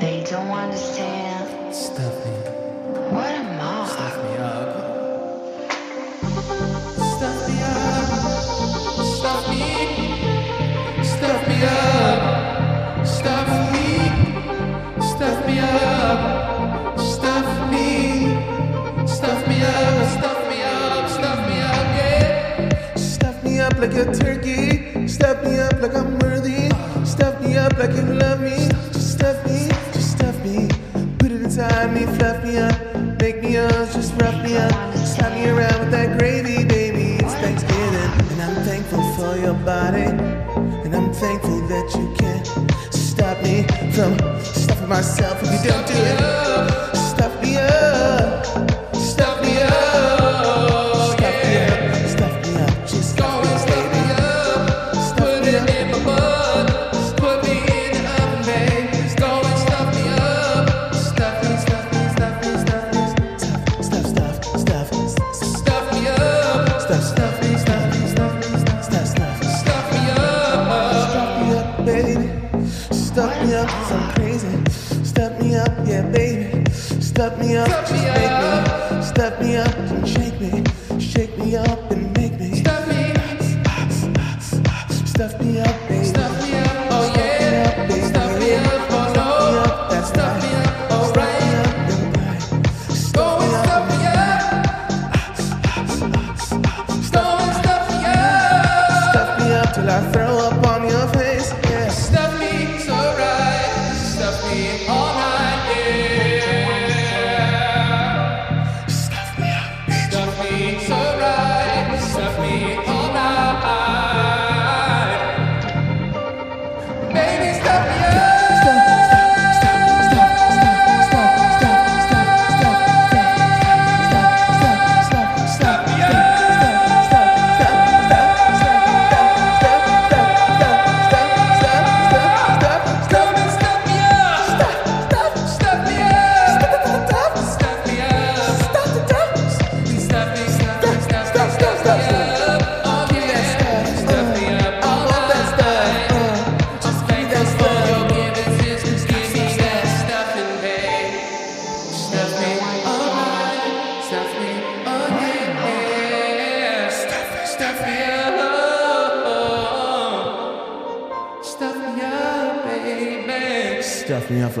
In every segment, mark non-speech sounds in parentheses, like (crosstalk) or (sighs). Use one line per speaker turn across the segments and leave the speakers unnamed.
They don't understand
Stuff me.
what am I?
Stuff me up. Stuff me up. Stuff me. Stuff me up. Stuff me. Stuff me up. Stuff me. Stuff me up. Stuff me up. Stuff me up. Yeah.
Stuff me up like a turkey. Stuff me up like I'm worthy. Stuff me up like you love me. Me up. Slap me around with that gravy, baby. It's Thanksgiving, and I'm thankful for your body. And I'm thankful that you can't stop me from stuffing myself if you don't do it.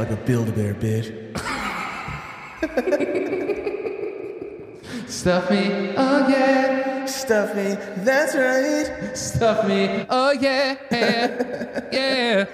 Like a Build-A-Bear, bitch.
Stuff me, oh yeah.
Stuff me, that's right.
Stuff me, oh yeah. yeah.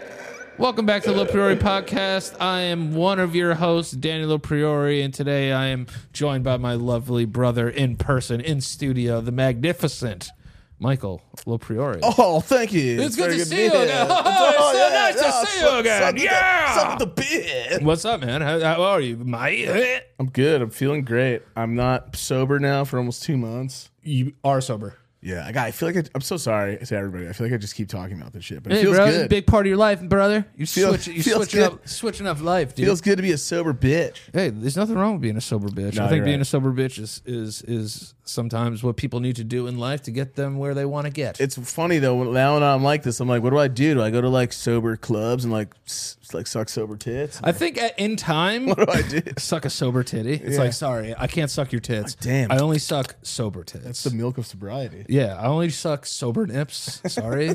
Welcome back to the Lo Priori podcast. I am one of your hosts, Daniel Priori, and today I am joined by my lovely brother in person, in studio, the magnificent Michael Lo Priori.
Oh, thank you.
It's good
very
to see you again. Oh, it's so nice to see you again. Yeah.
suck the beer.
What's up, man? How, how are you, mate?
I'm good. I'm feeling great. I'm not sober now for almost two months.
You are sober.
Yeah, I got. I feel like I, I'm so sorry to everybody. I feel like I just keep talking about this shit, but it
Hey,
feels
bro,
good.
big part of your life, brother. You
Feels-
switch, you switching
good.
up, switching up life, dude.
feels good to be a sober bitch.
Hey, there's nothing wrong with being a sober bitch.
No,
I think being
right.
a sober bitch is is is sometimes what people need to do in life to get them where they want to get.
It's funny though. When, now when I'm like this, I'm like, what do I do? Do I go to like sober clubs and like s- like suck sober tits?
I think at, in time, (laughs)
what do I do?
suck a sober titty. It's
Yeah.
like, sorry, I can't suck your tits.
damn.
I only suck sober tits.
It's the milk of sobriety.
yeah, I only suck sober nips. Sorry, (laughs)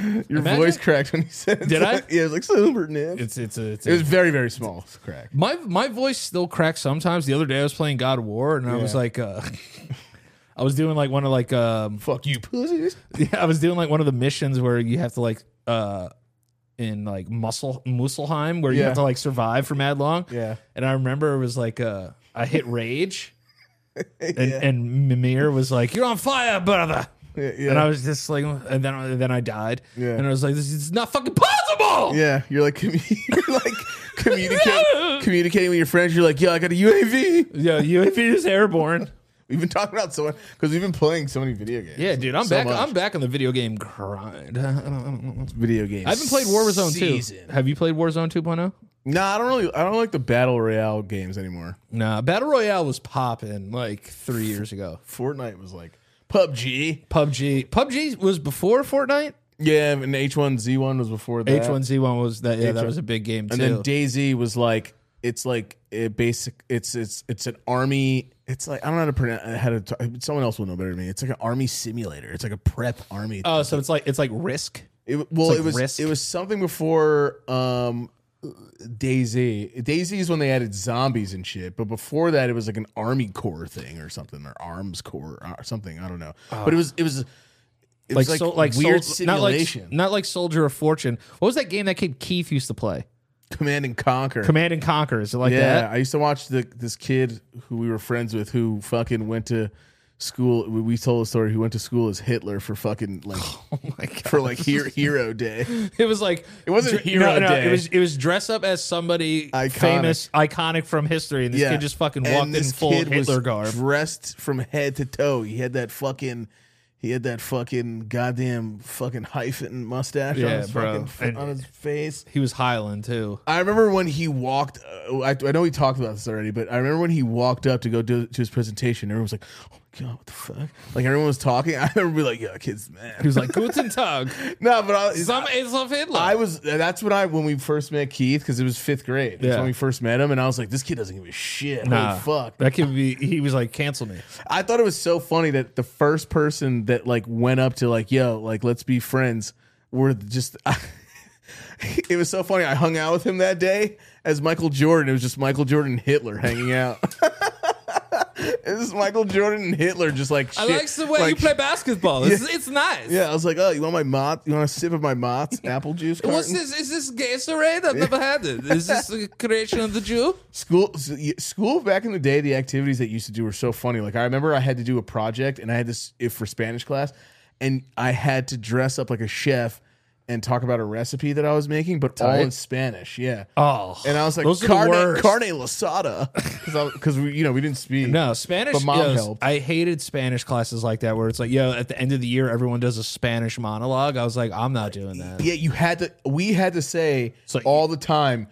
Your
Imagine-
voice cracked when you said. it.
Did I? (laughs)
Yeah, it was like sober nip.
it's it's a, it's
It was very very small crack.
my my voice still cracks sometimes. The other day I was playing God of War and I was
Yeah.
like, uh, I was doing like one of like um
Fuck you, pussies.
Yeah, I was doing like one of the missions where you have to like uh in like Muscle Muspelheim where you
Yeah.
have to like survive for mad long.
Yeah.
And I remember it was like uh I hit rage (laughs) and, and Mimir was like, You're on fire, brother.
yeah, yeah.
And I was just like and then and then I died.
Yeah.
And I was like, This is not fucking possible.
Yeah, you're like commu- (laughs) you're like communicate, (laughs) communicating with your friends. You're like, yeah, I got a UAV.
Yeah, UAV is airborne.
We've been talking about so much because we've been playing so many video games.
Yeah, dude, I'm
So
back.
much.
I'm back on the video game grind. (laughs)
video games.
I haven't played Warzone 2. Have you played Warzone 2.0?
No, I don't really. I don't like the battle royale games anymore.
Nah, Battle Royale was popping like three years ago.
Fortnite was like PUBG.
PUBG. PUBG was before Fortnite.
Yeah, and H1Z1 was before that.
H1Z1 was that. Yeah, that
H1
was a big game too.
And then DayZ was like, it's like it basic. It's it's it's an army. It's like I don't know how to pronounce. How to talk, someone else will know better than me. It's like an army simulator. It's like a prep army.
oh, so it's like it's like Risk.
It, well,
like
it was
Risk?
it was something before um, DayZ. DayZ is when they added zombies and shit. But before that, it was like an Army Corps thing or something, or Arms Corps or something. I don't know. but it was it was. It
Like,
was like,
so, like
weird
Sol- not like
simulation.
not like Soldier of Fortune. What was that game that kid Keith used to play?
Command and Conquer.
Command and Conquer. Is it like
yeah,
that?
I used to watch the this kid who we were friends with who fucking went to school. We we told a story. Who went to school as Hitler for fucking like (laughs)
Oh my god! (laughs)
for like hero, hero day. (laughs)
It was like
It wasn't Hero
no, no,
Day.
It was it was dress up as somebody
Iconic.
famous, iconic from history, and this
yeah,
kid just fucking
And
walked in full Hitler
was
garb.
dressed from head to toe. He had that fucking. He had that fucking goddamn fucking hyphen mustache on
Yeah,
his
bro.
fucking
And-
on his face.
He was Highland too.
I remember when he walked. Uh, I, I know we talked about this already, but I remember when he walked up to go do to his presentation. Everyone was like, "Oh my god, what the fuck?" Like everyone was talking. (laughs) I remember being like, "Yeah, kid's man.
He was like Guten Tag. (laughs)
no, but I,
Some is of Hitler.
I was. That's when I when we first met Keith because it was fifth grade. That's
Yeah.
when we first met him, and I was like, "This kid doesn't give a shit."
nah,
Holy fuck!
That could be. He was like, cancel me.
I thought it was so funny that the first person that like went up to like, "Yo, like let's be friends," were just. (laughs) it was so funny. I hung out with him that day as Michael Jordan. It was just Michael Jordan and Hitler hanging out. It was Michael Jordan and Hitler just like.
I like the way you play basketball. It's, it's nice.
Yeah, I was like, "Oh, you want my Mott? You want a sip of my Mott's (laughs) apple juice?"
What's this? Is this Gatorade? I've never had it. Is this the (laughs) creation of the Jew?
School, school back in the day, the activities that used to do were so funny. Like I remember I had to do a project, and I had this if for Spanish class, and I had to dress up like a chef and talk about a recipe that I was making, but all
Tight.
in Spanish. Yeah.
Oh,
And I was like,
those are the
carne,
worst.
carne lasada, because (laughs) we, you know, we didn't speak.
No, Spanish.
But mom
yo,
helped.
I hated Spanish classes like that, where it's like, yo, at the end of the year, everyone does a Spanish monologue. I was like, I'm not doing that.
Yeah, you had to. We had to say all the time.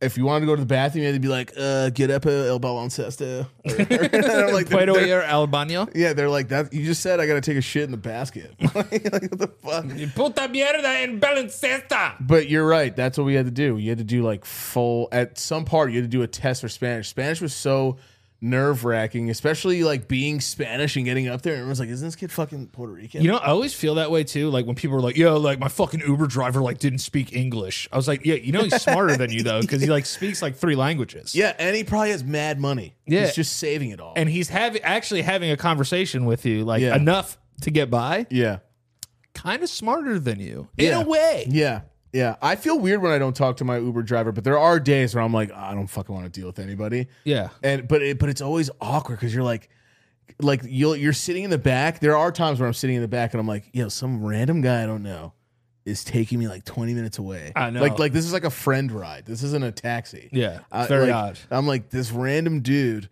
If you wanted to go to the bathroom, you had to be like, uh, "Get up, uh, el baloncesto." (laughs) And I'm like,
Puedo
they're-
ir al baño?
Yeah, they're like that. You just said I got to take a shit in the basket. (laughs) like, what the fuck?
Puta mierda en baloncesta.
But you're right. That's what we had to do. You had to do like full at some part. You had to do a test for Spanish. Spanish was so nerve wracking, especially like being Spanish and getting up there. And everyone's like, "Isn't this kid fucking Puerto Rican?"
You know, I always feel that way too. Like when people are like, "Yo, like my fucking Uber driver like didn't speak English." I was like, "Yeah, you know he's smarter than you though, because he like speaks like three languages."
yeah, and he probably has mad money.
Yeah.
he's just saving it all.
and he's having actually having a conversation with you, like
Yeah.
enough to get by.
yeah,
Kind of smarter than you in a way.
yeah, yeah. I feel weird when I don't talk to my Uber driver, but there are days where I'm like, I don't fucking want to deal with anybody.
Yeah.
and but it, but it's always awkward because you're like like you'll you're sitting in the back there are times where i'm sitting in the back and i'm like yo some random guy i don't know is taking me like 20 minutes away
I know.
like like this is like a friend ride this isn't a taxi
Yeah,
I-
very
like,
odd.
i'm like this random dude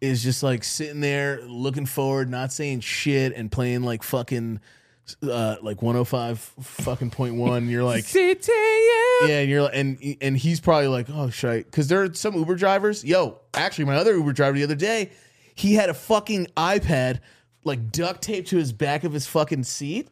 is just like sitting there looking forward not saying shit and playing like fucking uh like 105 fucking point one you're like
City,
yeah, and you're like, and and he's probably like, oh, shit, Because there are some Uber drivers. Yo, actually, my other Uber driver the other day, he had a fucking iPad like duct taped to his back of his fucking seat,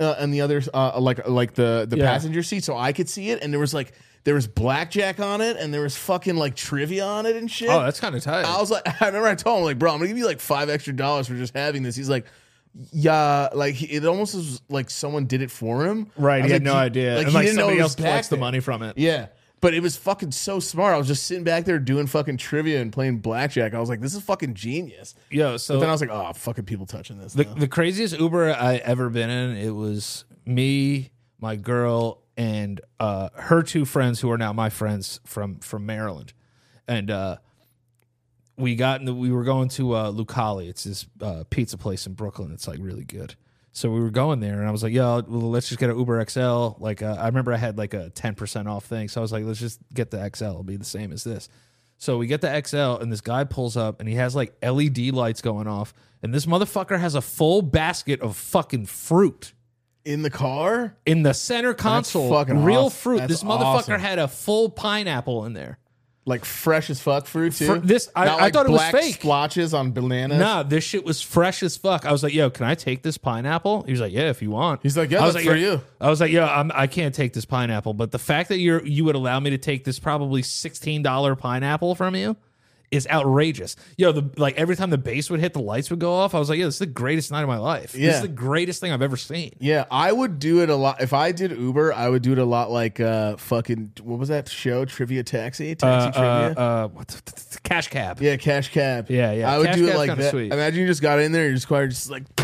uh, and the other uh, like like the the
Yeah.
passenger seat, so I could see it. And there was like there was blackjack on it, and there was fucking like trivia on it and shit.
Oh, that's kind of tight.
I was like, (laughs) I remember I told him like, bro, I'm gonna give you like five extra dollars for just having this. He's like. Yeah, like it almost was like someone did it for him.
right, he
was
had no
he-
idea.
Like
and
he
like
didn't know
somebody
it
else collects the money from it.
Yeah. But it was fucking so smart. I was just sitting back there doing fucking trivia and playing blackjack. I was like, this is fucking genius.
Yo, so
But then I was like, oh, fucking people touching this.
the, the craziest Uber I ever been in, it was me, my girl, and uh, her two friends who are now my friends from from Maryland, and uh, we got in the, we were going to uh, Lucali. It's this uh, pizza place in Brooklyn. It's like really good. So we were going there, and I was like, "Yo, well, let's just get an Uber XL." Like, uh, I remember I had like a ten percent off thing, so I was like, "Let's just get the XL. It'll be the same as this." So we get the XL, and this guy pulls up, and he has like LED lights going off, and this motherfucker has a full basket of fucking fruit
in the car?
in the center console.
fucking
real
awesome.
fruit.
That's
this motherfucker
awesome.
had a full pineapple in there.
Like fresh as fuck fruit too.
For- this- I-
Not
I
like
thought it was
black
fake.
Splotches on bananas.
Nah, this shit was fresh as fuck. I was like, "Yo, can I take this pineapple?" He was like, "Yeah, if you want."
He's like, "Yeah,
I was
that's
like,
for
"Yeah."
you."
I was like, "Yo, I'm, I can't take this pineapple." But the fact that you're you would allow me to take this probably sixteen dollar pineapple from you is outrageous. Yo, the like every time the bass would hit, the lights would go off. I was like, "Yeah, this is the greatest night of my life.
Yeah.
This is the greatest thing I've ever seen."
Yeah, I would do it a lot. If I did Uber, I would do it a lot like uh fucking what was that show? Trivia Taxi? Taxi
Uh,
Trivia?
uh, uh, what cash cab.
yeah, cash cab.
Yeah, yeah.
I would
Cash
do it
cab's
like
kinda
that.
sweet.
Imagine you just got in there, you're just quite just like (laughs)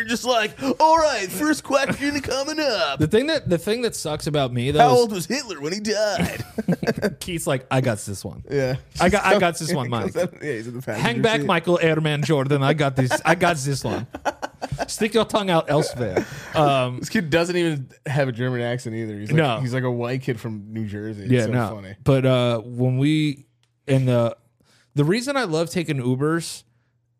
you're just like, all right, first question coming up.
The thing that the thing that sucks about me though,
How
is
old was Hitler when he died? (laughs)
Keith's like, I got this one.
yeah,
I got I got this one, (laughs) Mike.
yeah, he's in the passenger
Hang back,
seat.
Michael Airman Jordan. I got this. I got this one. (laughs) Stick your tongue out elsewhere. Um,
This kid doesn't even have a German accent either. He's like,
No.
he's like a white kid from New Jersey. It's
yeah,
so
no.
funny.
But uh, when we and the the reason I love taking Ubers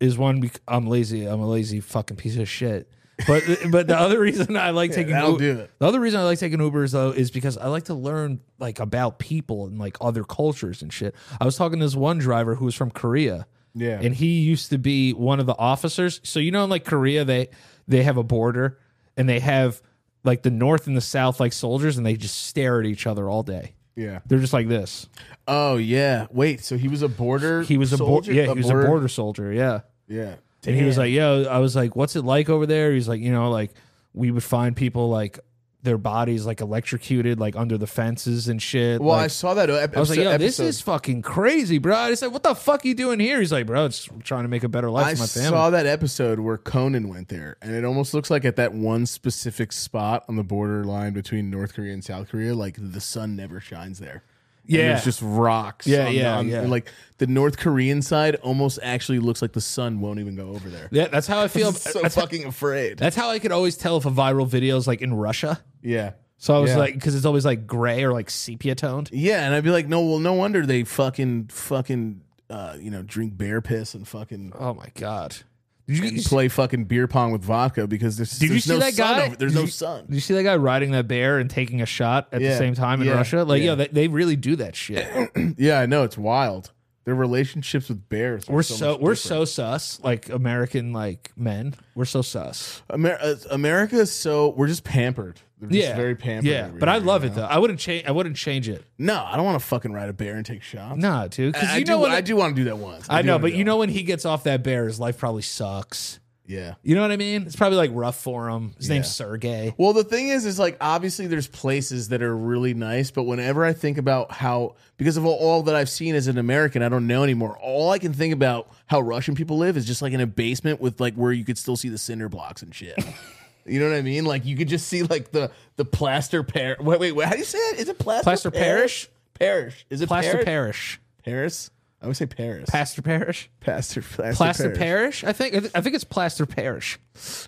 is one bec- I'm lazy. I'm a lazy fucking piece of shit. But but the other reason I like (laughs) taking
that'll do it.
the other reason I like taking Ubers though is because I like to learn like about people and like other cultures and shit. I was talking to this one driver who was from Korea.
Yeah.
And he used to be one of the officers. So you know in like Korea they they have a border and they have like the north and the south like soldiers and they just stare at each other all day.
Yeah.
They're just like this.
Oh yeah. Wait. So he was a border.
He was a border. Yeah, he was a border soldier. Yeah.
Yeah.
And he was like, "Yo," I was like, "What's it like over there?" He's like, "You know, like we would find people like their bodies like electrocuted like under the fences and shit."
Well, I saw that. Ep-
I was like,
episode-
"Yo, this is fucking crazy, bro." I said, "What the fuck you doing here?" He's like, "Bro, it's trying to make a better life
I
for my family."
saw that episode where Conan went there, and it almost looks like at that one specific spot on the borderline between North Korea and South Korea, like the sun never shines there.
Yeah.
there's just rocks.
Yeah,
on-
yeah,
on-
yeah.
like the North Korean side almost actually looks like the sun won't even go over there.
yeah, that's how I (laughs) feel.
So
that's,
fucking afraid.
that's how I could always tell if a viral video is like in Russia.
yeah.
So I was
Yeah.
like, because it's always like gray or like sepia toned.
Yeah, and I'd be like, no, well, no wonder they fucking fucking uh, you know, drink bear piss and fucking
Oh my god! Did you,
and play fucking beer pong with vodka because there's,
Did you see
no
that
sun
guy?
over- there's
Did
no
you-
sun.
Did you see that guy riding that bear and taking a shot at the same time in
yeah,
Russia? Like,
yeah.
yo, they, they really do that shit. (clears throat)
Yeah, I know it's wild. Their relationships with bears. are
We're
so,
so, we're
different.
so sus, like American like men. We're so sus.
Amer- uh, America is so we're just pampered. They're just
Yeah,
very pampered.
Yeah, but I love
you
it
know?
though. I wouldn't change. I wouldn't change it.
No, I don't want to fucking ride a bear and take shots.
Nah, dude. Because
I,
you
do.
know when
I do want to do that once.
I
do
know, but you know when he gets off that bear, his life probably sucks.
yeah.
You know what I mean? It's probably like rough for him. His name's Sergey.
Well, the thing is, is like obviously there's places that are really nice, but whenever I think about how, because of all, all that I've seen as an American, I don't know anymore. All I can think about how Russian people live is just like in a basement with like where you could still see the cinder blocks and shit. (laughs) you know what I mean? Like you could just see like the the plaster par. Wait, wait, wait. How do you say it? Is it plaster?
Plaster
parish? Parish. Is it
Plaster
Paris?
Parish.
Paris? I would say Paris.
Pastor Parish.
Plaster. Plaster,
Plaster
Parish.
Parish. I think. I think it's Plaster Parish.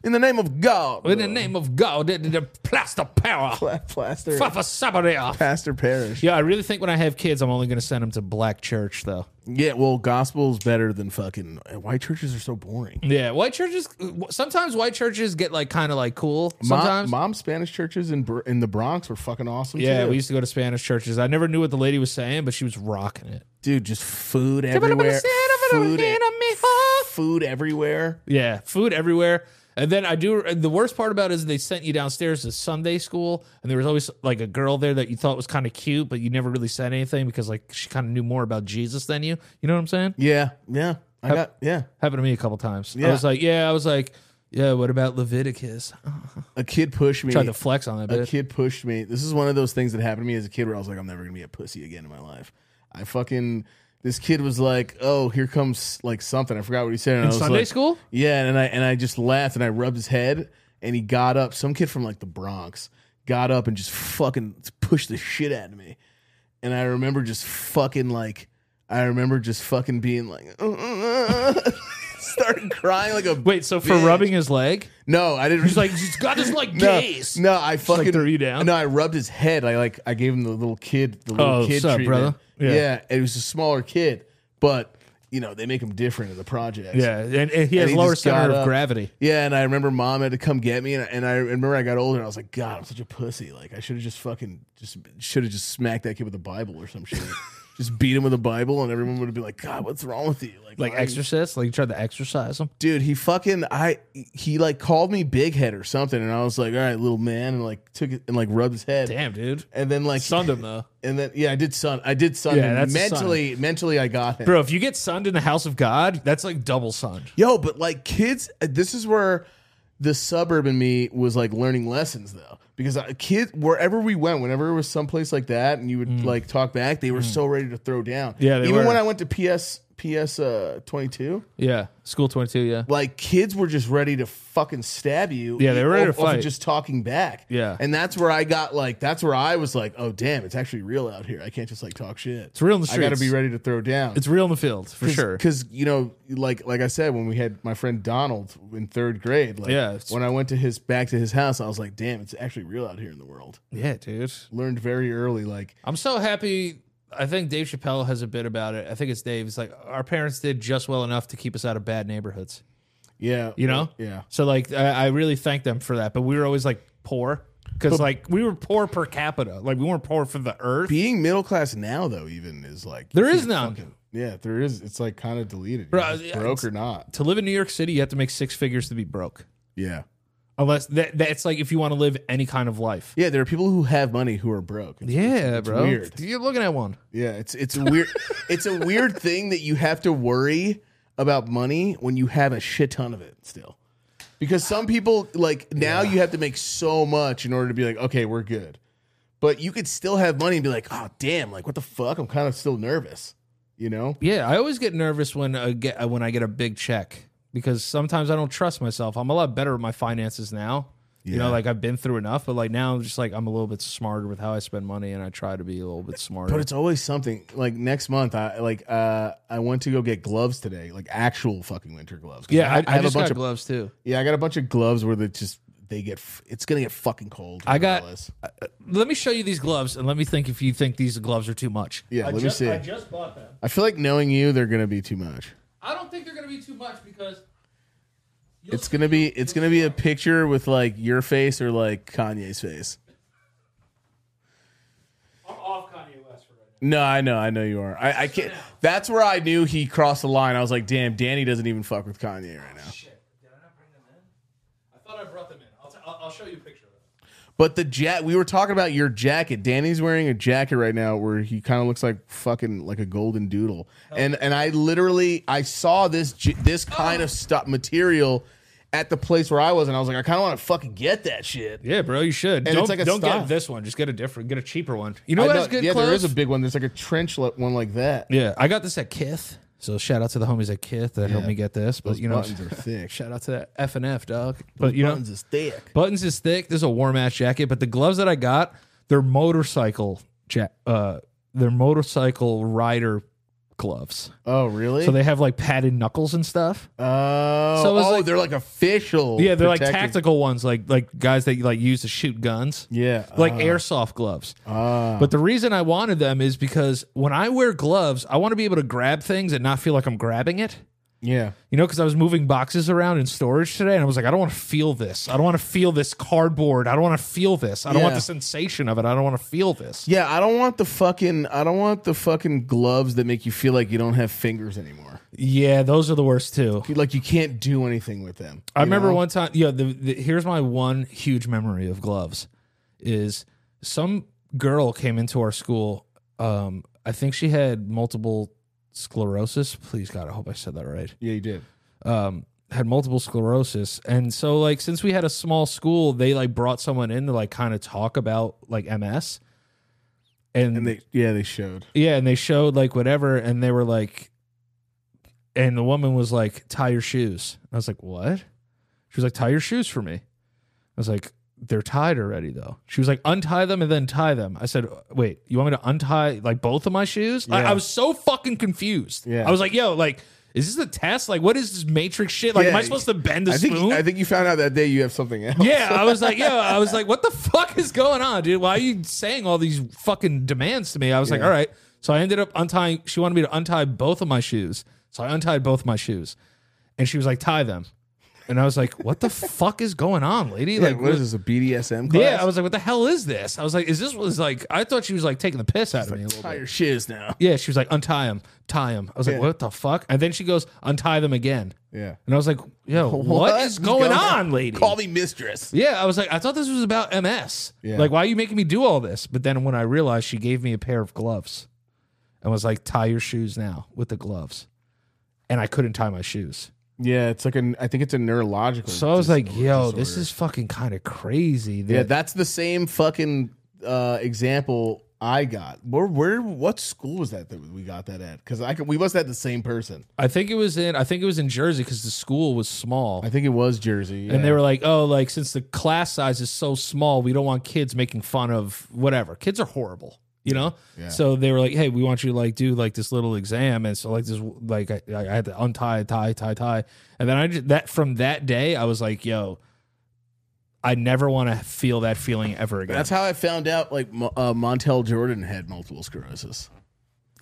In the name of God.
In the name of God, the, the Plaster Power.
Pla- Plaster.
Sabaria.
Pastor Parish.
Yeah, I really think when I have kids, I'm only going to send them to black church, though.
Yeah, well, gospel's better than fucking eh, white churches are so boring.
Yeah, white churches. Sometimes white churches get like kind of like cool.
Mom,
Sometimes.
mom Spanish churches in in the Bronx were fucking awesome.
yeah,
too.
we used to go to Spanish churches. I never knew what the lady was saying, but she was rocking it.
dude, just food everywhere. food, food everywhere.
Yeah, food everywhere. And then I do. The worst part about it is they sent you downstairs to Sunday school, and there was always like a girl there that you thought was kind of cute, but you never really said anything because like she kind of knew more about Jesus than you. You know what I'm saying?
Yeah, yeah. I got yeah.
Happened to me a couple times.
Yeah.
I was like, yeah, I was like, yeah. What about Leviticus? (laughs)
A kid pushed me.
Tried to flex on that
a kid pushed me. This is one of those things that happened to me as a kid where I was like, I'm never gonna be a pussy again in my life. I fucking this kid was like, oh, here comes like something. I forgot what he said. And I was
Sunday
like-
school?
Yeah, and I and I just laughed and I rubbed his head and he got up. Some kid from like the Bronx got up and just fucking pushed the shit out of me. And I remember just fucking like I remember just fucking being like (laughs) (laughs) started crying like a
Wait, so for
bitch.
rubbing his leg,
No, I didn't
he's like, he's got his like (laughs)
no,
gaze.
no, I fucking
threw you down?
No, I rubbed his head. I like I gave him the little kid, the little
Oh,
kid
sup,
treatment.
brother?
Yeah.
Yeah.
and it was a smaller kid, but you know they make him different in the projects.
Yeah, and, and he has
he
lower
just got
center of
up.
gravity.
Yeah, and I remember mom had to come get me, and, and I remember I got older, and I was like, God, I'm such a pussy. Like I should have just fucking just should have just smacked that kid with a Bible or some shit. (laughs) just beat him with a Bible, and everyone would be like, God, what's wrong with you?
Like
why are
exorcist, like you tried to exorcise him.
dude. He fucking I he like called me big head or something, and I was like, all right, little man, and like took it and like rubbed his head.
Damn, dude.
And then like
Sunned him though. (laughs)
and then yeah, I did sun. I did sun.
Yeah,
him.
that's a sun.
mentally. Mentally, I got him.
Bro, if you get sunned in the house of God, that's like double sunned.
Yo, but like kids, this is where the suburb in me was like learning lessons though, because kids wherever we went, whenever it was someplace like that, and you would like talk back, they were so ready to throw down.
Mm. Yeah, they
even
were.
when I went to PS PS uh, twenty two,
Yeah. School 22, yeah.
like kids were just ready to fucking stab you.
Yeah, they were ready to fight.
just talking back.
Yeah.
and that's where I got like that's where I was like, oh damn, it's actually real out here. I can't just like talk shit.
It's real in the street.
I got to be ready to throw down.
It's real in the field, for sure.
Because you know, like like I said, when we had my friend Donald in third grade, like
Yeah,
when I went to his back to his house, I was like, damn, it's actually real out here in the world.
Yeah, dude.
Learned very early, like
I'm so happy. I think Dave Chappelle has a bit about it. I think it's Dave. It's like our parents did just well enough to keep us out of bad neighborhoods.
yeah,
You know?
yeah.
So like I, I really thank them for that. But we were always like poor. Because like we were poor per capita. Like we weren't poor for the earth.
Being middle class now, though, even is like
there is none.
fucking- yeah, there is. It's like kind of deleted.
Bro,
You're just
yeah,
broke or not?
to live in New York City, you have to make six figures to be broke.
Yeah,
Unless that, that's like if you want to live any kind of life.
yeah. There are people who have money who are broke. It's-
Yeah,
it's-
bro.
Weird.
You're looking at one.
Yeah, it's it's a weird (laughs) it's a weird thing that you have to worry about money when you have a shit ton of it still. Because some people like now you have to make so much in order to be like, okay, we're good. But you could still have money and be like, oh damn, like what the fuck? I'm kind of still nervous. You know?
Yeah, I always get nervous when I get uh, when I get a big check because sometimes I don't trust myself. I'm a lot better with my finances now. You know, like I've been through enough, but like now I'm just like I'm a little bit smarter with how I spend money, and I try to be a little bit smarter.
But it's always something. Like next month, I like uh I went to go get gloves today, like actual fucking winter gloves.
yeah, I, I,
have
just
a bunch
got
of
gloves too.
yeah, I got a bunch of gloves where they just they get it's gonna get fucking cold.
I got-
regardless.
Let me show you these gloves, and let me think if you think these gloves are too much.
Yeah,
I
let me see.
I just bought them.
I feel like knowing you, they're gonna be too much.
I don't think they're gonna be too much because
It's gonna be it's gonna be a picture with like your face or like Kanye's face.
I'm off Kanye West for right now.
No, I know, I know you are. I, I can't. That's where I knew he crossed the line. I was like, damn, Danny doesn't even fuck with Kanye right now.
Shit, did I not bring them in? I thought I brought them in. I'll, t- I'll, I'll show you a picture of them.
But the jack, we were talking about your jacket. Danny's wearing a jacket right now where he kind of looks like fucking like a golden doodle. Oh. And and I literally I saw this j- this oh. kind of stuff material at the place where I was, and I was like, I kind of want to fucking get that shit.
Yeah, bro, you should.
And
don't
it's like a
don't
style.
get this one. Just get a different, get a cheaper one. You know
I
what good
yeah,
clothes?
there is a big one. There's like a trench one like that.
yeah, I got this at Kith. So shout out to the homies at Kith that helped
Yeah.
me get this. But
Those
you know,
buttons are thick. (laughs)
shout out to that F and F dog. But you know,
buttons is thick.
buttons is thick. This is a warm ass jacket. But the gloves that I got, they're motorcycle ja- uh, they're motorcycle rider gloves.
Oh, really?
So they have like padded knuckles and stuff.
oh,
So
oh,
like-
they're like official.
Yeah, they're like
protective-
tactical ones, like like guys that like use to shoot guns.
Yeah,
like
ah.
airsoft gloves.
Ah.
But the reason I wanted them is because when I wear gloves, I want to be able to grab things and not feel like I'm grabbing it.
Yeah.
You know, because I was moving boxes around in storage today, and I was like, I don't want to feel this. I don't want to feel this cardboard. I don't want to feel this. I don't want
Yeah.
the sensation of it. I don't want to feel this.
Yeah, I don't want the fucking I don't want the fucking gloves that make you feel like you don't have fingers anymore.
Yeah, those are the worst too.
Like you can't do anything with them.
I remember one time. Yeah, the, the, here's my one huge memory of gloves: is some girl came into our school. Um, I think she had multiple sclerosis. Please God, I hope I said that right.
Yeah, you did.
um had multiple sclerosis and so like since we had a small school they like brought someone in to like kind of talk about like ms and,
And they yeah, they showed.
yeah and they showed like whatever and they were like and the woman was like tie your shoes i was like what she was like tie your shoes for me i was like they're tied already though she was like untie them and then tie them i said wait you want me to untie like both of my shoes I,
Yeah.
I was so fucking confused
Yeah.
i was like yo like is this a test like what is this matrix shit like am i supposed to bend the
I think
spoon
I think you found out that day you have something else.
yeah, I was like, (laughs) yo, I was like, what the fuck is going on, dude? Why are you saying all these fucking demands to me? I was like, all right. So I ended up untying. She wanted me to untie both of my shoes. So I untied both my shoes, and she was like, "Tie them," and I was like, "What the fuck is going on, lady?" Like,
what is this a BDSM class?
yeah, I was like, "What the hell is this?" I was like, "Is this was like?" I thought she was like taking the piss out of me a little
tie
bit.
your shiz now.
Yeah, she was like, "Untie them, tie them." I was like,
Yeah.
"What the fuck?" And then she goes, "Untie them again,"
Yeah.
and I was like, "Yo, (laughs) what is going on, lady?"
Call me mistress.
Yeah, I was like, I thought this was about MS.
Yeah.
Like, why are you making me do all this? But then when I realized she gave me a pair of gloves and was like, tie your shoes now with the gloves. And I couldn't tie my shoes.
Yeah, it's like a. I think it's a neurological.
So I was like,
disorder-
yo, this is fucking kind of crazy. That,
Yeah, that's the same fucking uh, example I got. Where, where, what school was that that we got that at? Because I could, we must have had the same person.
I think it was in I think it was in Jersey because the school was small.
I think it was Jersey.
And they were like, oh, like since the class size is so small, we don't want kids making fun of whatever. Kids are horrible, you know.
Yeah.
So they were like, hey, we want you to like do like this little exam, and so like this, like I, I had to untie, tie, tie, tie, and then I just that from that day, I was like, yo, I never want to feel that feeling ever again.
That's how I found out. Like uh, Montel Jordan had multiple sclerosis.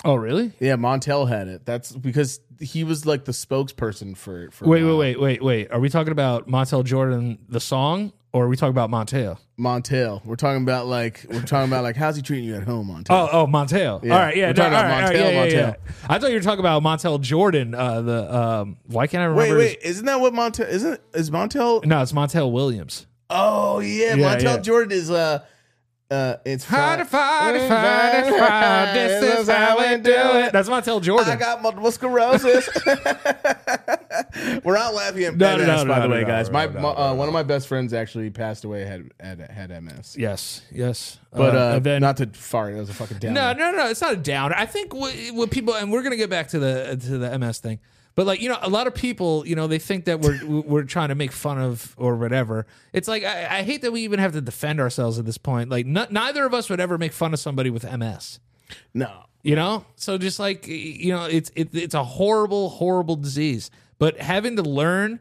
oh, really?
Yeah, Montel had it. That's because he was like the spokesperson for. for
Wait, wait, wait, wait, wait. Are we talking about Montel Jordan the song, or are we talking about Montel?
Montel. We're talking about like we're talking about like how's he treating you at home, Montel?
Oh, oh, Montel.
Yeah.
All right, yeah.
We're talking
no,
about
all right, all right,
Montel,
yeah, yeah,
Montel.
yeah. I thought you were talking about Montel Jordan. Uh, the um, why can't I remember?
wait,
remember?
wait, isn't that what Montel? Isn't is Montel?
no, it's Montel Williams.
Oh yeah,
Yeah,
Montel
yeah.
Jordan is uh uh it's fi-
fight, fight, fight. This is how we do it. That's what I tell Jordan.
I got multiple sclerosis. (laughs) We're not laughing at
No, no,
MS,
no,
by
no,
the
no,
way,
no,
guys.
no,
My,
no,
my uh, one of my best friends actually passed away had had had MS.
yes, yes.
But uh,
and then
not to fart. It was a fucking down.
no, no, no. It's not a down. I think what, what people, and we're gonna get back to the to the MS thing. But like you know, a lot of people, you know, they think that we're (laughs) we're trying to make fun of or whatever. It's like I, I hate that we even have to defend ourselves at this point. Like n- neither of us would ever make fun of somebody with MS.
no.
You know, so just like you know, it's it, it's a horrible, horrible disease. But having to learn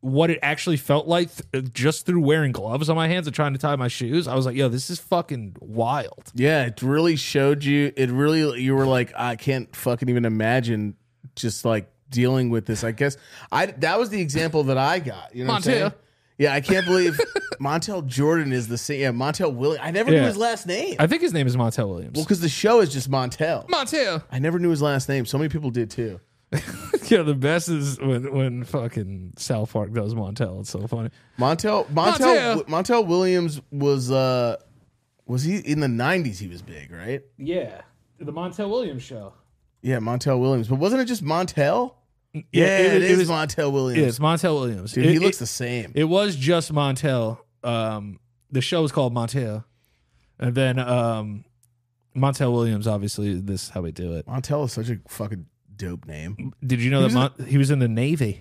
what it actually felt like th- just through wearing gloves on my hands and trying to tie my shoes, I was like, "Yo, this is fucking wild."
Yeah, it really showed you. It really you were like, I can't fucking even imagine just like dealing with this. I guess I that was the example that I got. You know, what I'm
Montel.
saying? Yeah, I can't believe (laughs) Montel Jordan is the same. Yeah, Montel Williams. I never knew his last name.
I think his name is Montel Williams.
well, because the show is just Montel.
Montel.
I never knew his last name. So many people did too. (laughs)
Yeah, the best is when when fucking South Park does Montel. It's so funny.
Montel Montel
Montel.
Montel Williams was uh was he in the nineties he was big, right?
Yeah, the Montel Williams show.
Yeah, Montel Williams. But wasn't it just Montel?
Yeah,
Yeah,
it-
it
it
is
was-
Montel Williams.
Yeah, it's Montel Williams.
Dude,
It-
he looks the same.
It was just Montel. Um, the show was called Montel, and then um, Montel Williams. Obviously, this is how we do it.
Montel is such a fucking dope name.
Did you know
He
that Mon- he was in the Navy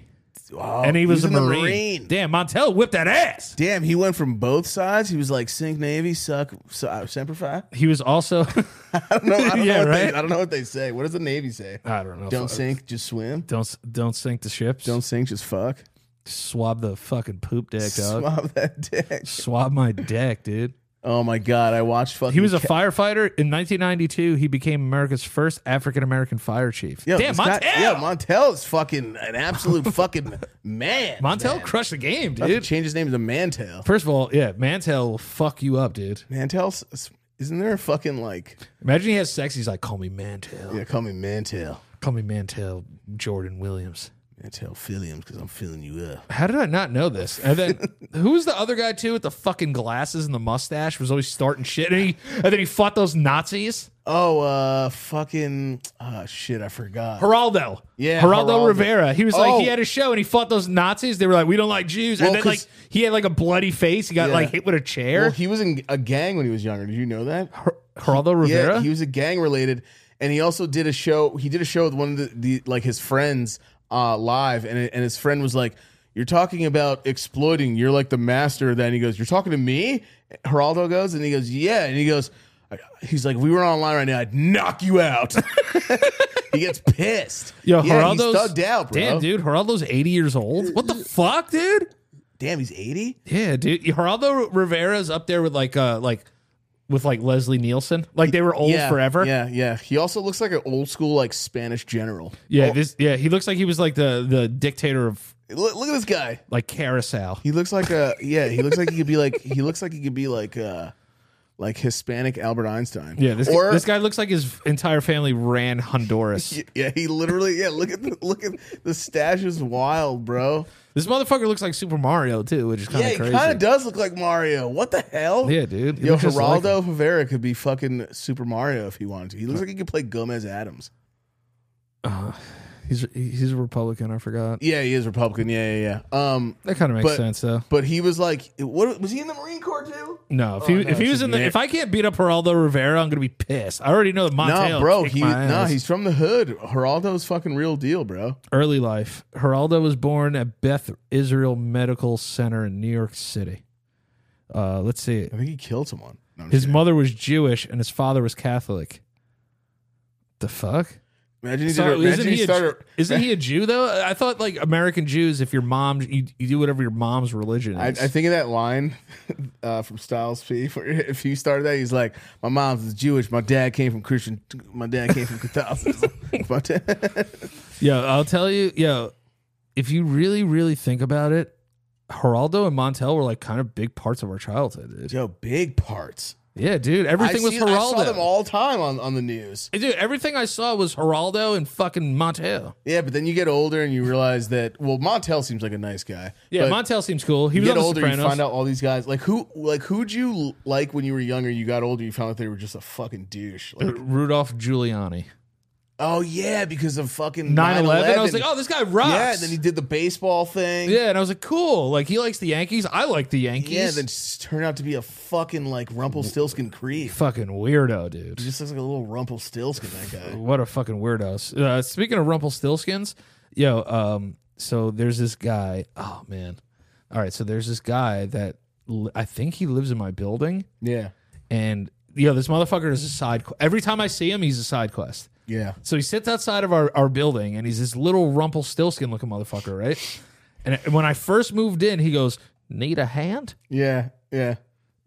Oh,
and he was,
in
a
the
marine. Damn, Montel whipped that ass.
Damn, he went from both sides. He was like sink Navy, suck, su- uh, semper fi.
He was also. (laughs)
I don't know. I don't
Yeah, (laughs)
know what
right?
They, I don't know what they say. What does the Navy say?
I don't know.
Don't
Fuck.
sink, just swim.
Don't don't sink the ships.
Don't sink, just fuck.
swab the fucking poop deck, dog.
Swab that dick.
Swab my deck, dude.
Oh my god, I watched fucking.
He was a firefighter in 1992. He became America's first African American fire chief.
Yo,
Damn, Montel.
yeah, Montel is fucking an absolute (laughs) fucking man.
Montel
man.
crushed the game,
About to
dude.
change his name to Mantel.
First of all, yeah, Mantel will fuck you up, dude.
Mantel, isn't there a fucking like?
Imagine he has sex. He's like, call me Mantel.
Yeah, call me Mantel.
Call me Mantel Jordan Williams.
Mantel Williams because I'm filling you up.
How did I not know this? And then (laughs) who was the other guy too with the fucking glasses and the mustache? Was always starting shit, and he and then he fought those Nazis.
Oh, uh, fucking, uh, shit, I forgot.
Geraldo,
Yeah,
Geraldo,
Geraldo.
Rivera. He was like
Oh.
he had a show and he fought those Nazis. They were like, we don't like Jews,
Well,
and then like, he had like a bloody face. He got
Yeah.
like hit with a chair.
Well, he was in a gang when he was younger. Did you know that?
Geraldo Rivera.
Yeah, he was a gang related, and he also did a show. He did a show with one of the, the like his friends uh, live, and and his friend was like, "You're talking about exploiting. You're like the master of that." And he goes, "You're talking to me?" Geraldo goes, and he goes, "Yeah," and he goes. He's like, if we were online right now, I'd knock you out. (laughs) he gets pissed.
Yo,
yeah,
Geraldo's
he's thugged out, bro.
Damn, dude, Geraldo's eighty years old. What the fuck, dude?
Damn, he's eighty.
Yeah, dude. Geraldo Rivera's up there with like uh like with like Leslie Nielsen. Like they were old
yeah,
forever.
Yeah, yeah. He also looks like an old school like Spanish general.
Yeah,
Oh,
this yeah, he looks like he was like the the dictator of
look, look at this guy.
like Carousel.
He looks like a yeah. He looks like he could be like he looks like he could be like uh like Hispanic Albert Einstein.
Yeah, this
or
this guy looks like his entire family ran Honduras. (laughs)
yeah. He literally yeah. Look at the look at the stash is wild, bro.
This motherfucker looks like Super Mario too, which is kind
Yeah,
of
he
crazy.
kind of does look like Mario. What the hell?
Yeah, dude. He
Yo,
looks just like
Geraldo Rivera could be fucking Super Mario if he wanted to. He looks like he could play Gomez Addams.
Uh, He's he's a Republican. I forgot.
Yeah, he is Republican. Yeah, yeah, yeah. Um,
That kind of makes
But-
sense though.
but he was like, what was he in the Marine Corps too?
No, if he
no,
if he was in the
man.
if I can't beat up Geraldo Rivera, I'm gonna be pissed. I already know that Montel.
No, bro. He no,
ass.
he's from the hood. Geraldo's fucking real deal, bro.
early life. Geraldo was born at Beth Israel Medical Center in New York City. Uh, let's see.
I think he killed someone. No,
His
kidding.
mother was Jewish and his father was Catholic. The fuck?
Imagine he,
So
did,
isn't
he
he, a, isn't he a Jew though? I thought like American Jews, if your mom, you, you do whatever your mom's religion
I, I think of that line (laughs) uh, from Styles P. If he started that, he's like, "My mom's is Jewish. My dad came from Christian. My dad came from Catholicism." (laughs) (laughs)
yeah, I'll tell you, Yeah, if you really, really think about it, Geraldo and Montel were like kind of big parts of our childhood. Dude.
Yo, big parts.
Yeah, dude. Everything
I
was
see- I saw them all the time on, on the news.
Dude, everything I saw was Geraldo and fucking Montel.
Yeah, but then you get older and you realize that well, Montel seems like a nice guy.
Yeah,
but
Montel seems cool. He
You
was
get
on The
older, you
Sopranos.
find out all these guys. Like who, like who'd you like when you were younger? You got older, you found out they were just a fucking douche. Like,
Rudolph Giuliani.
Oh yeah, because of fucking
9 11. I was like, oh, this guy rocks.
yeah. And then he did the baseball thing.
Yeah, and I was like, cool. Like, he likes the Yankees. I like the Yankees.
Yeah, and then just turned out to be a fucking like Rumpelstiltskin creep.
fucking weirdo, dude.
He just looks like a little Rumpelstiltskin. That guy. (laughs)
What a fucking weirdo. Uh, speaking of Rumpelstiltskins, yo, um, so there's this guy. Oh man, all right. So there's this guy that li- I think he lives in my building,
Yeah,
and yo, this motherfucker is a side. qu- Every time I see him, he's a side quest.
Yeah.
So he sits outside of our, our building, and he's this little Rumple Rumpelstiltskin looking motherfucker, right? And when I first moved in, he goes, "Need a hand?"
Yeah, yeah.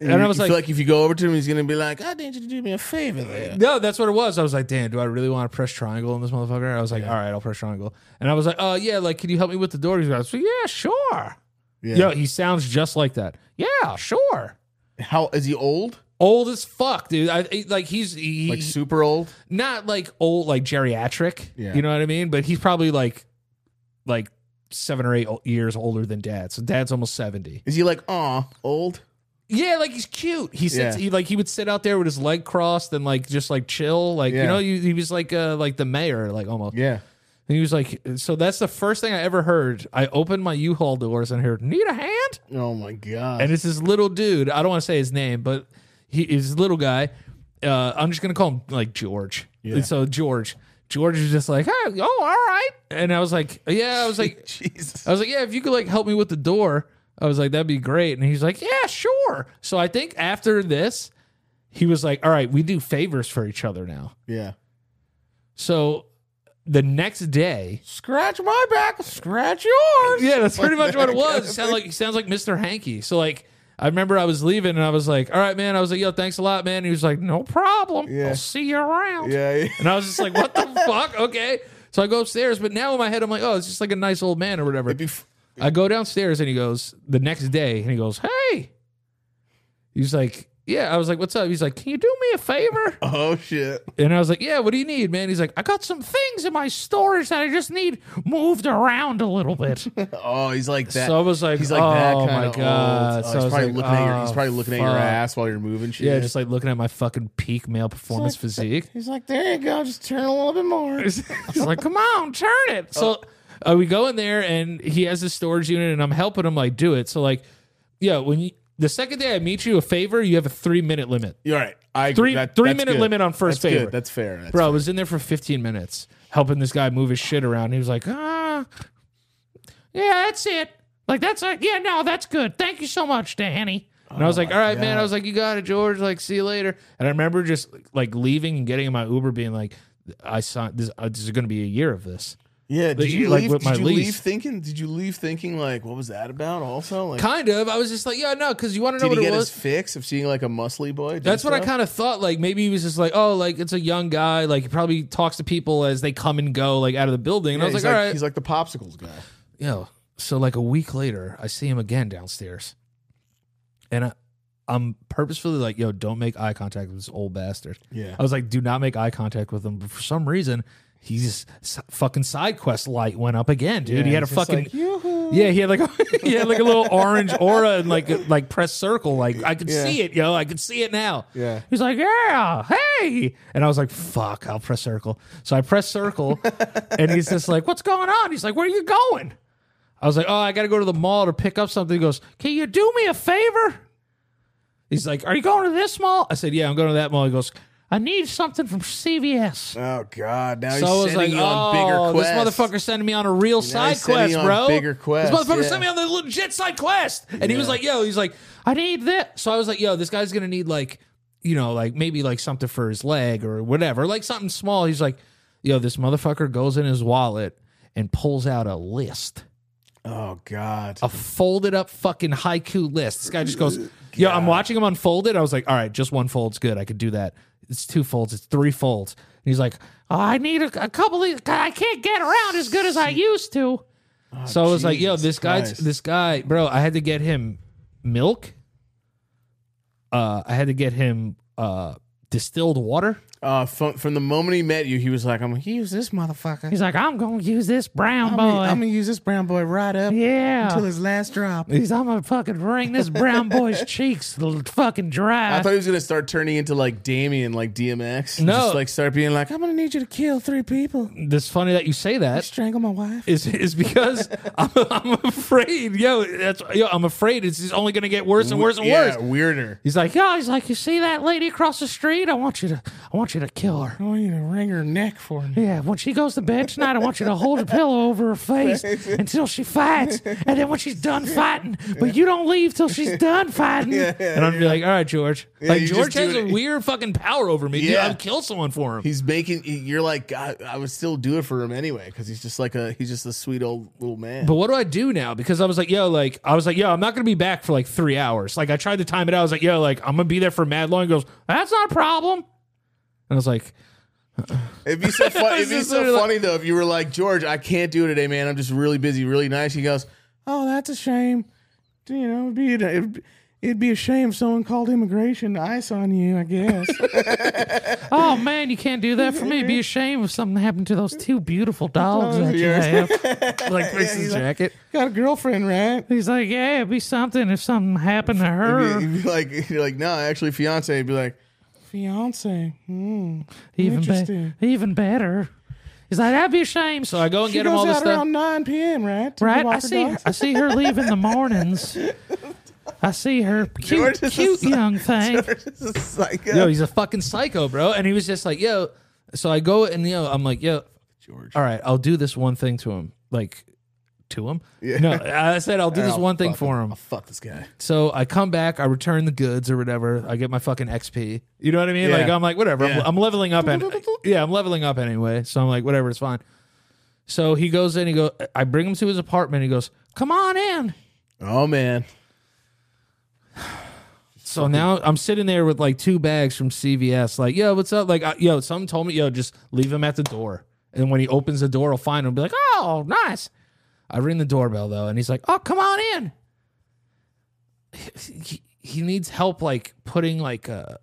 And I
you-
was
you
like-
feel like if you go over to him, he's gonna be like, "I need you to do me a favor there."
No, that's what it was. I was like, damn, do I really want to press triangle on this motherfucker? I was like, all right, I'll press triangle. And I was like, oh, yeah, like, can you help me with the door? He's like, yeah, sure.
Yeah.
Yo, he sounds just like that. Yeah, sure.
How is he old?
Old as fuck, dude. I, like he's he,
Like super old?
not like old, like geriatric.
Yeah.
You know what I mean? But he's probably like, like seven or eight years older than dad. So dad's almost seventy.
Is he like, aw, old?
Yeah, like he's cute. He sits.
Yeah.
He like he would sit out there with his leg crossed and like just like chill. Like you know, he, he was like uh like the mayor, like almost.
Yeah.
And he was like, so that's the first thing I ever heard. I opened my U-Haul doors and heard, need a hand?
Oh my god.
And it's this little dude. I don't want to say his name, but he is a little guy. Uh, I'm just gonna call him like George.
Yeah.
And so George, George is just like, hey, oh, all right. And I was like, yeah. I was like, (laughs)
Jesus.
I was like, yeah. If you could like help me with the door, I was like, that'd be great. And he's like, yeah, sure. So I think after this, he was like, all right, we do favors for each other now.
Yeah.
So the next day,
Scratch my back, scratch yours.
Yeah, that's pretty much what it was. It sounds like he sounds like Mr. Hanky. So like I remember I was leaving and I was like, "All right, man." I was like, "Yo, thanks a lot, man." And he was like, "No problem.
Yeah.
I'll see you around."
Yeah. yeah.
And I was just like, "What the (laughs) fuck?" Okay. So I go upstairs, but now in my head I'm like, "Oh, it's just like a nice old man or whatever."
F-
I go downstairs and he goes the next day and he goes, "Hey." He's like, "Yeah." I was like, "What's up?" He's like, "Can you do me a favor?" (laughs)
oh shit.
And I was like, "Yeah, what do you need, man?" He's like, "I got some things in my storage that I just need moved around a little bit." (laughs)
Oh, he's like that.
So I was like,
he's like that
oh
kind of
God.
Old.
So
Oh, he's probably
like,
looking at your. He's
oh,
probably looking at your ass while you're moving shit.
Yeah, just like looking at my fucking peak male performance physique.
He's like, there you go. Just turn a little bit more.
He's like, come on, turn it. So uh, we go in there and he has this storage unit and I'm helping him like do it. So like, yeah, when you the second day I meet you a favor, you have a three minute limit.
You're right. I
Three-
that-
three
that's
minute
good.
limit on first
that's
favor.
Good. That's fair. That's
Bro, I
fair.
was in there for 15 minutes helping this guy move his shit around. He was like, ah, yeah, that's it. Like, that's like, yeah, no, that's good. Thank you so much, Danny. And I was like, all right, man. I was like, you got it, George. Like, see you later. And I remember just like leaving and getting in my Uber being like, I saw this, uh, this is going to be a year of this.
Yeah, did you
like
leave?
with
Did you
lease.
leave thinking? Did you leave thinking like, what was that about? Also, like,
Kind of. I was just like, yeah, no, because you want to know
did he
what it
get
was.
his fix of seeing like a muscly boy? do
That's what I
stuff?
kind of thought. Like maybe he was just like, oh, like it's a young guy. Like he probably talks to people as they come and go, like out of the building. And
Yeah,
I was
he's
like,
like,
all right,
he's like the popsicles guy.
yo. So like a week later, I see him again downstairs, and I, I'm purposefully like, yo, don't make eye contact with this old bastard.
Yeah.
I was like, do not make eye contact with him. But for some reason, he's fucking side quest light went up again, dude. he had a fucking
like,
yeah, he had like a, (laughs) he had like a little orange aura and like like press circle. Like I could
Yeah.
see it, yo. I could see it now.
Yeah.
He's like, yeah, hey, and I was like, fuck, I'll press circle. So I press circle, (laughs) and he's just like, what's going on? He's like, where are you going? I was like, oh, I got to go to the mall to pick up something. He goes, can you do me a favor? He's like, are you going to this mall? I said, yeah, I'm going to that mall. He goes, I need something from CVS.
Oh God! Now
So I
he's
was
sending
like,
you on bigger
oh, this motherfucker sending me on a real side quest, bro.
bigger quest.
This motherfucker
yeah.
sent me on the legit side quest. And he was like, yo, he's like, I need this." So I was like, yo, this guy's going to need like, you know, like maybe like something for his leg or whatever, like something small. He's like, yo, this motherfucker goes in his wallet and pulls out a list,
Oh God!
a folded up fucking haiku list. This guy just goes, yo, I'm watching him unfold it. I was like, all right, just one fold's good. I could do that. It's two folds. It's three folds. And he's like, oh, I need a, a couple of these. I can't get around as good as I used to. so I was like, yo,
Jesus
this guy's
Christ.
this guy, bro. I had to get him milk. Uh, I had to get him uh distilled water.
Uh, from, from the moment he met you, he was like, "I'm gonna use this motherfucker.
He's like, I'm gonna use this brown
I'm
boy.
gonna, I'm gonna use this brown boy right up
yeah.
until his last drop."
He's, I'm gonna fucking wring this brown boy's (laughs) cheeks fucking dry.
I thought he was gonna start turning into like Damien, like DMX.
No.
just like start being like, "I'm gonna need you to kill three people,
It's funny that you say that.
strangle my wife."
is is because (laughs) I'm, I'm afraid, yo. That's yo. I'm afraid it's just only to get worse and worse and
yeah,
worse.
weirder.
He's like, yeah. He's like, you see that lady across the street? I want you to, I want you to kill her.
I want you to wring her neck for me.
Yeah, when she goes to bed tonight, I want you to hold a pillow over her face (laughs) until she fights, and then when she's done fighting, but you don't leave till she's done fighting. and I'm be like, all right, George. like
you
George
just
has
do
a
it.
weird fucking power over me. Dude,
Yeah.
I'd kill someone for him.
He's making. You're like, I, I would still do it for him anyway because he's just like a. He's just a sweet old little man.
But what do I do now? Because I was like, yo, like I was like, yo, I'm not gonna be back for like three hours. Like I tried to time it out. I was like, yo, like I'm gonna be there for mad long. He goes, that's not a problem. And I was like,
It'd be so (laughs) fun. It'd be so
literally like-
funny though if you were like George, I can't do it today, man. I'm just really busy, really nice. He goes, "Oh, that's a shame. You know, it'd be it'd, it'd be a shame if someone called immigration ice on you. I guess." (laughs)
oh man, you can't do that for me. It'd be a shame if something happened to those two beautiful dogs that you have. (laughs) like fix his jacket.
Got a girlfriend, right?
He's like, yeah, it'd be something if something happened to her.
He'd be, he'd be like, like, no, actually, fiance. He'd be like, fiance. Hmm.
even, be- even better. He's like, that'd be a shame. So I go and
She
get him all
goes
this
out
stuff.
around nine p.m. Right? to
Right, I see. Her. I see her leave in the mornings. (laughs) I see her cute,
George is a
cute young thing.
This is psycho.
Yo, he's a fucking psycho, bro. And he was just like, yo. So I go and yo, I'm like, yo,
George.
all right, I'll do this one thing to him, like to him.
Yeah.
No, I said I'll do this
Oh,
one thing for him.
I'll fuck this guy.
So I come back, I return the goods or whatever. I get my fucking XP. You know what I mean?
Yeah.
Like I'm like whatever.
Yeah.
I'm, I'm leveling up and yeah, I'm leveling up anyway. So I'm like whatever, it's fine. So he goes in. He go. I bring him to his apartment. He goes, "Come on in."
Oh man. (sighs)
So now I'm sitting there with like two bags from CVS. Like, yo, what's up? Like, yo, someone told me, yo, just leave him at the door. And when he opens the door, he'll find him. Be like, oh, nice. I ring the doorbell though, and he's like, oh, come on in. He, he needs help, like putting like a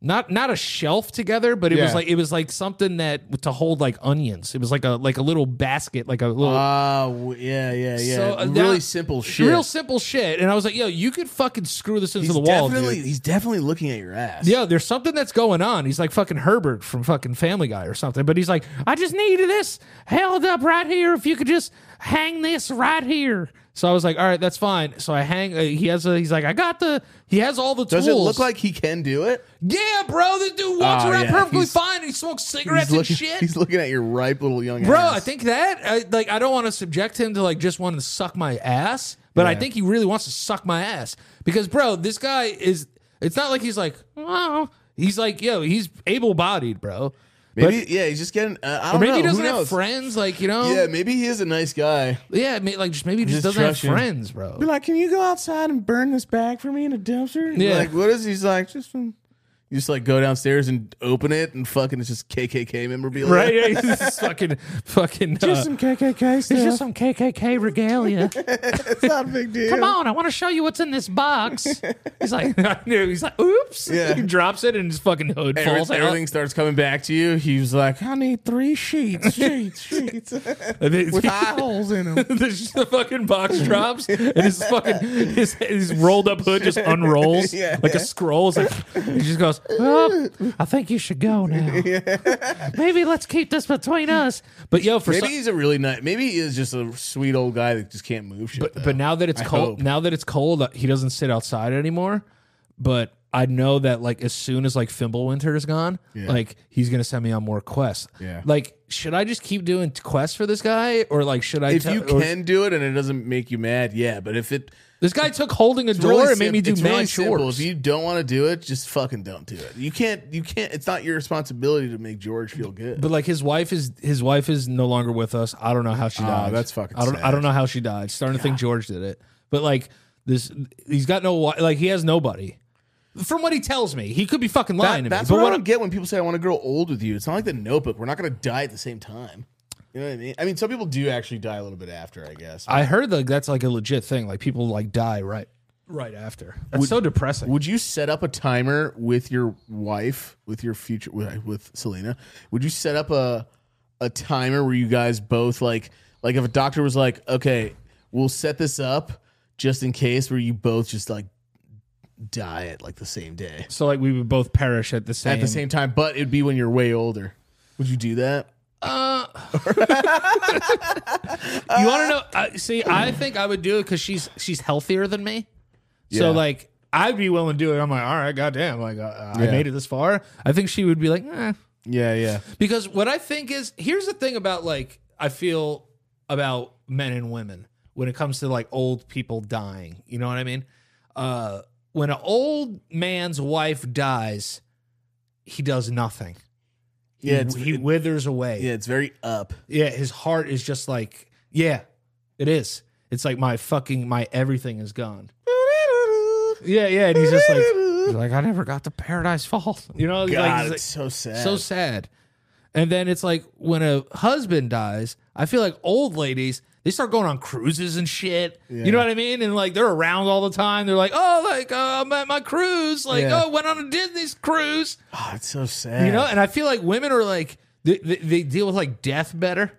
not not a shelf together, but it was like it was like something that to hold like onions. It was like a like a little basket, like a little
Ah, w yeah, yeah, yeah.
So, uh,
really
now-
simple shit.
real simple shit. And I was like, yo, you could fucking screw this into
he's
the wall,
definitely,
dude.
he's definitely looking at your ass.
Yeah, there's something that's going on. He's like fucking Herbert from fucking Family Guy or something. But he's like, I just needed this held up right here. If you could just hang this right here. So I was like, all right, that's fine. So I hang. Uh, he has a. He's like, I got the. He has all the tools.
Does it look like he can do it?
Yeah, bro. This dude walks
Oh,
around
yeah,
perfectly
he's-
fine. He smokes cigarettes
he's looking,
and shit.
He's looking at your ripe little young ass.
Bro,
ass.
I think that I, like I don't want to subject him to like just wanting to suck my ass, but I
Yeah.
think he really wants to suck my ass because, bro, this guy is. It's not like he's like, oh, he's like, yo, he's able bodied, bro.
Maybe yeah, he's just getting. Uh, I don't
maybe
know.
he doesn't
Who
have
knows?
friends. Like you know,
Yeah, maybe he is a nice guy.
yeah, may- like just maybe he just,
Just
doesn't have
trust you.
friends, bro.
Be like, can you go outside and burn this bag for me in a dumpster?
Yeah.
Like, what is he's like? Just um, you just like go downstairs and open it and fucking it's just KKK memorabilia. (laughs)
Right? Yeah, he's (laughs) just fucking, fucking. uh, some
KKK stuff.
it's just some KKK regalia. (laughs)
it's not a big deal.
Come on, I want to show you what's in this box. He's like, I knew. He's like, oops.
Yeah.
He drops it and his fucking hood
Every-
falls out.
everything starts coming back to you. He was like, I need three sheets, sheets, sheets
And then-
with eye holes in them.
the, the fucking box drops and his fucking his, his rolled up hood just unrolls
Yeah.
like a scroll. It's like he just goes, "Well, I think you should go now. (laughs) Maybe let's keep this between us." But yo, for
Maybe
some,
he's a really nice. Maybe he is just a sweet old guy that just can't move shit.
but,
though.
but now that it's
I
cold,
hope.
now that it's cold, uh, he doesn't sit outside anymore. But I know that like as soon as like Fimbulwinter is gone,
Yeah.
like he's gonna send me on more quests.
Yeah.
Like, should I just keep doing quests for this guy, or like should I?
if
tell-
you
or-
can do it and it doesn't make you mad, yeah. But if it
this guy took holding a
it's
door
really
and made me do
it's
mad
really
chores.
simple. If you don't want to do it, just fucking don't do it. You can't. You can't. It's not your responsibility to make George feel good.
But like his wife is his wife is no longer with us. I don't know how she
Oh,
died.
that's fucking
I don't I don't know how she died. Starting to think George did it. But like this, he's got no wi- like he has nobody. From what he tells me, he could be fucking lying
That-
to me.
that's
But
what I
what
don't get when people say I want to grow old with you. It's not like the Notebook. We're not going to die at the same time. You know what I mean? I mean, some people do actually die a little bit after. I guess.
I heard that that's like a legit thing. Like people like die right right after. That's so depressing.
Would you set up a timer with your wife, with your future, with, with Selena? Would you set up a a timer where you guys both like, like if a doctor was like, okay, we'll set this up just in case, where you both just like die at like the same day
so like we would both perish at the same
at the same time, but it'd be when you're way older. Would you do that?
Uh, (laughs) you want to know? Uh, see, I think I would do it because she's she's healthier than me. So
Yeah.
like, I'd be willing to do it. I'm like, all right, goddamn, like uh, I
Yeah.
made it this far. I think she would be like, eh.
Yeah, yeah.
because what I think is here's the thing about like I feel about men and women when it comes to like old people dying. You know what I mean? Uh, when an old man's wife dies, he does nothing.
Yeah,
he,
it's-
he withers away.
Yeah, it's very up.
Yeah, his heart is just like, yeah, it is. It's like my fucking my everything is gone. Yeah, yeah, and he's just like, he's like I never got to Paradise Falls. You know,
God,
like, he's
it's so sad.
so sad. And then it's like when a husband dies, I feel like old ladies they start going on cruises and shit. You know what I mean? And like they're around all the time. They're like, oh, like uh, I'm at my cruise. Like,
Yeah.
oh, went on a Disney's cruise.
Oh, it's so sad.
You know, and I feel like women are like they, they, they deal with like death better.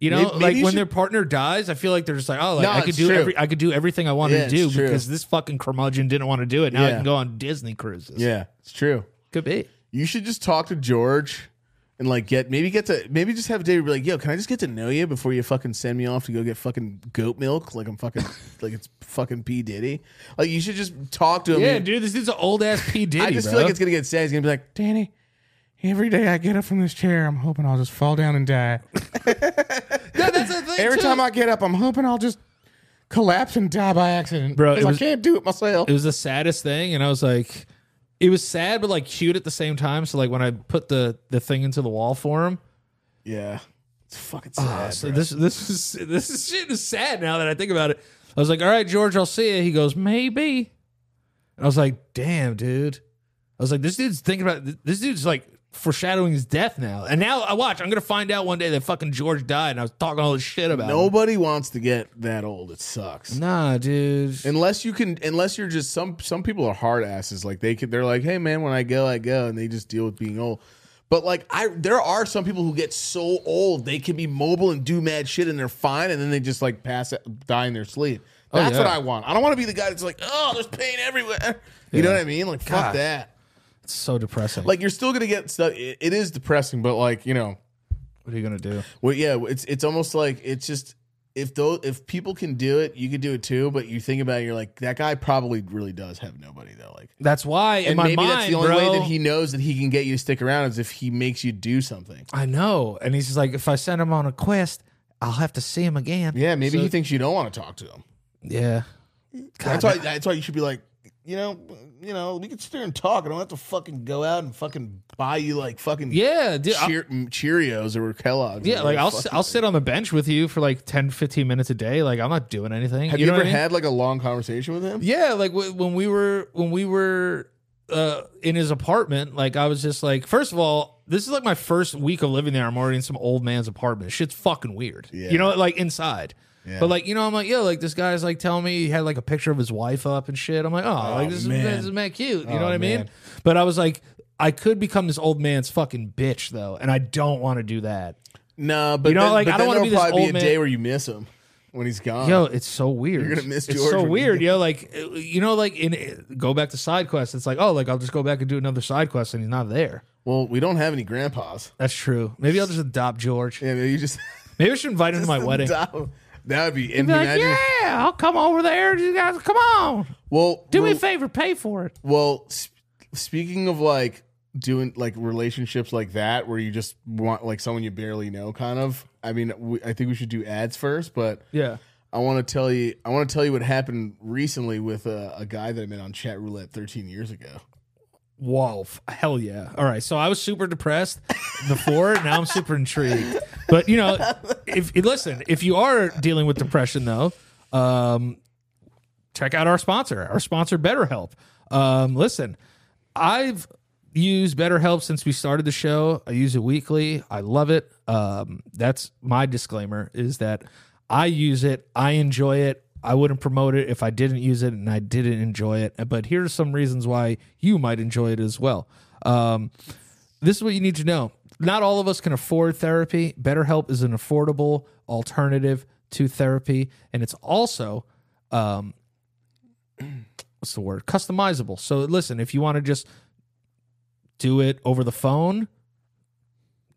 You know,
Maybe-
like
you
when
should-
their partner dies, I feel like they're just like, oh, like
No,
I could do
true.
every, I could do everything I wanted
Yeah,
to do
true.
because this fucking curmudgeon didn't want to do it. Now I can go on Disney cruises.
yeah, it's true.
could be.
You should just talk to George and like get maybe get to maybe just have David be like, yo, can I just get to know you before you fucking send me off to go get fucking goat milk like I'm fucking (laughs) like it's fucking P Diddy. Like you should just talk to him.
Yeah,
and-
dude, this is an old ass P Diddy. (laughs)
I just
bro.
feel like it's gonna get sad. He's gonna be like, Danny, every day I get up from this chair, I'm hoping I'll just fall down and die. (laughs)
Yeah, that's the thing.
Every
too.
time I get up, I'm hoping I'll just collapse and die by accident.
Bro, it
'Cause
was-
I can't do it myself.
it was the saddest thing, and I was like, it was sad but like cute at the same time. So like when I put the the thing into the wall for him,
yeah, it's fucking ah, sad.
so this this is this is shit is sad now that I think about it. I was like, all right, George, I'll see you. He goes, maybe. And I was like, damn, dude. I was like, this dude's thinking about this dude's like foreshadowing his death now. And now I watch, I'm gonna find out one day that fucking George died, and I was talking all this shit about him.
Nobody wants to get that old. It sucks.
Nah, dude.
Unless you can, unless you're just some some people are hard asses. Like they can, they're like, hey man, when I go, I go, and they just deal with being old. But like I, there are some people who get so old they can be mobile and do mad shit and they're fine, and then they just like pass, it, die in their sleep.
Oh,
That's
yeah.
what I want. I don't want to be the guy that's like, oh, there's pain everywhere. (laughs) You know what I mean? Like fuck
God.
that.
It's so depressing.
Like you're still gonna get stuff. It, it is depressing, but like you know,
what are you gonna do?
well, yeah, it's it's almost like it's just if those if people can do it, you could do it too. But you think about it, you're like that guy probably really does have nobody though. Like,
That's why in
and
my
maybe
mind,
that's the only
bro,
way that he knows that he can get you to stick around is if he makes you do something.
I know, and he's just like, if I send him on a quest, I'll have to see him again.
Yeah, maybe
So-
he thinks you don't want to talk to him.
Yeah.
That's why. That's why you should be like, you know, you know, we could sit there and talk. I don't have to fucking go out and fucking buy you like fucking
Yeah, dude,
Cheer- Cheerios or Kellogg's.
yeah.
or
Like I'll I'll sit on the bench with you for like 10, 15 minutes a day. Like I'm not doing anything.
Have you,
know
ever
I mean?
had like a long conversation with him?
Yeah, like w- when we were when we were uh, in his apartment, like I was just like, first of all, this is like my first week of living there. I'm already in some old man's apartment. Shit's fucking weird.
Yeah.
You know, like inside.
Yeah.
But like you know, I'm like, yo, like this guy's like telling me he had like a picture of his wife up and shit. I'm like, oh, like this,
man.
is this is man cute. You
Oh,
know what I mean?
man.
But I was like, I could become this old man's fucking bitch though, and I don't want to do that.
No, but
You know,
then,
like,
but
I don't
then
wanna be
there'll
this
probably
old
a
man-
day where you miss him when he's gone.
Yo, it's so weird.
You're gonna miss
It's
George
so
when
weird. Yo, like uh, you know, like in go back to side quest. It's like, oh, like I'll just go back and do another side quest, and he's not there.
well, we don't have any grandpas.
That's true. Maybe I'll just adopt George.
Yeah, maybe you just
Maybe I should invite him to (laughs) my wedding.
That would be. And
Be like,
imagine.
yeah, I'll come over there. You guys, come on,
Well,
do me a
well-
favor, pay for it.
Well, sp- speaking of like doing like relationships like that, where you just want like someone you barely know, kind of. I mean, we, I think we should do ads first, but
Yeah.
I want to tell you, I want to tell you what happened recently with a, a guy that I met on Chat Roulette 13 years ago.
Whoa, f- hell yeah! All right, so I was super depressed before. now I'm super intrigued. But you know, if listen, if you are dealing with depression though, um, check out our sponsor. Our sponsor, BetterHelp. Um, listen, I've used BetterHelp since we started the show. I use it weekly. I love it. Um, that's my disclaimer: is that I use it. I enjoy it. I wouldn't promote it if I didn't use it and I didn't enjoy it. But here's some reasons why you might enjoy it as well. Um, this is what you need to know. Not all of us can afford therapy. BetterHelp is an affordable alternative to therapy, and it's also um, (clears throat) what's the word? Customizable. So listen, if you want to just do it over the phone,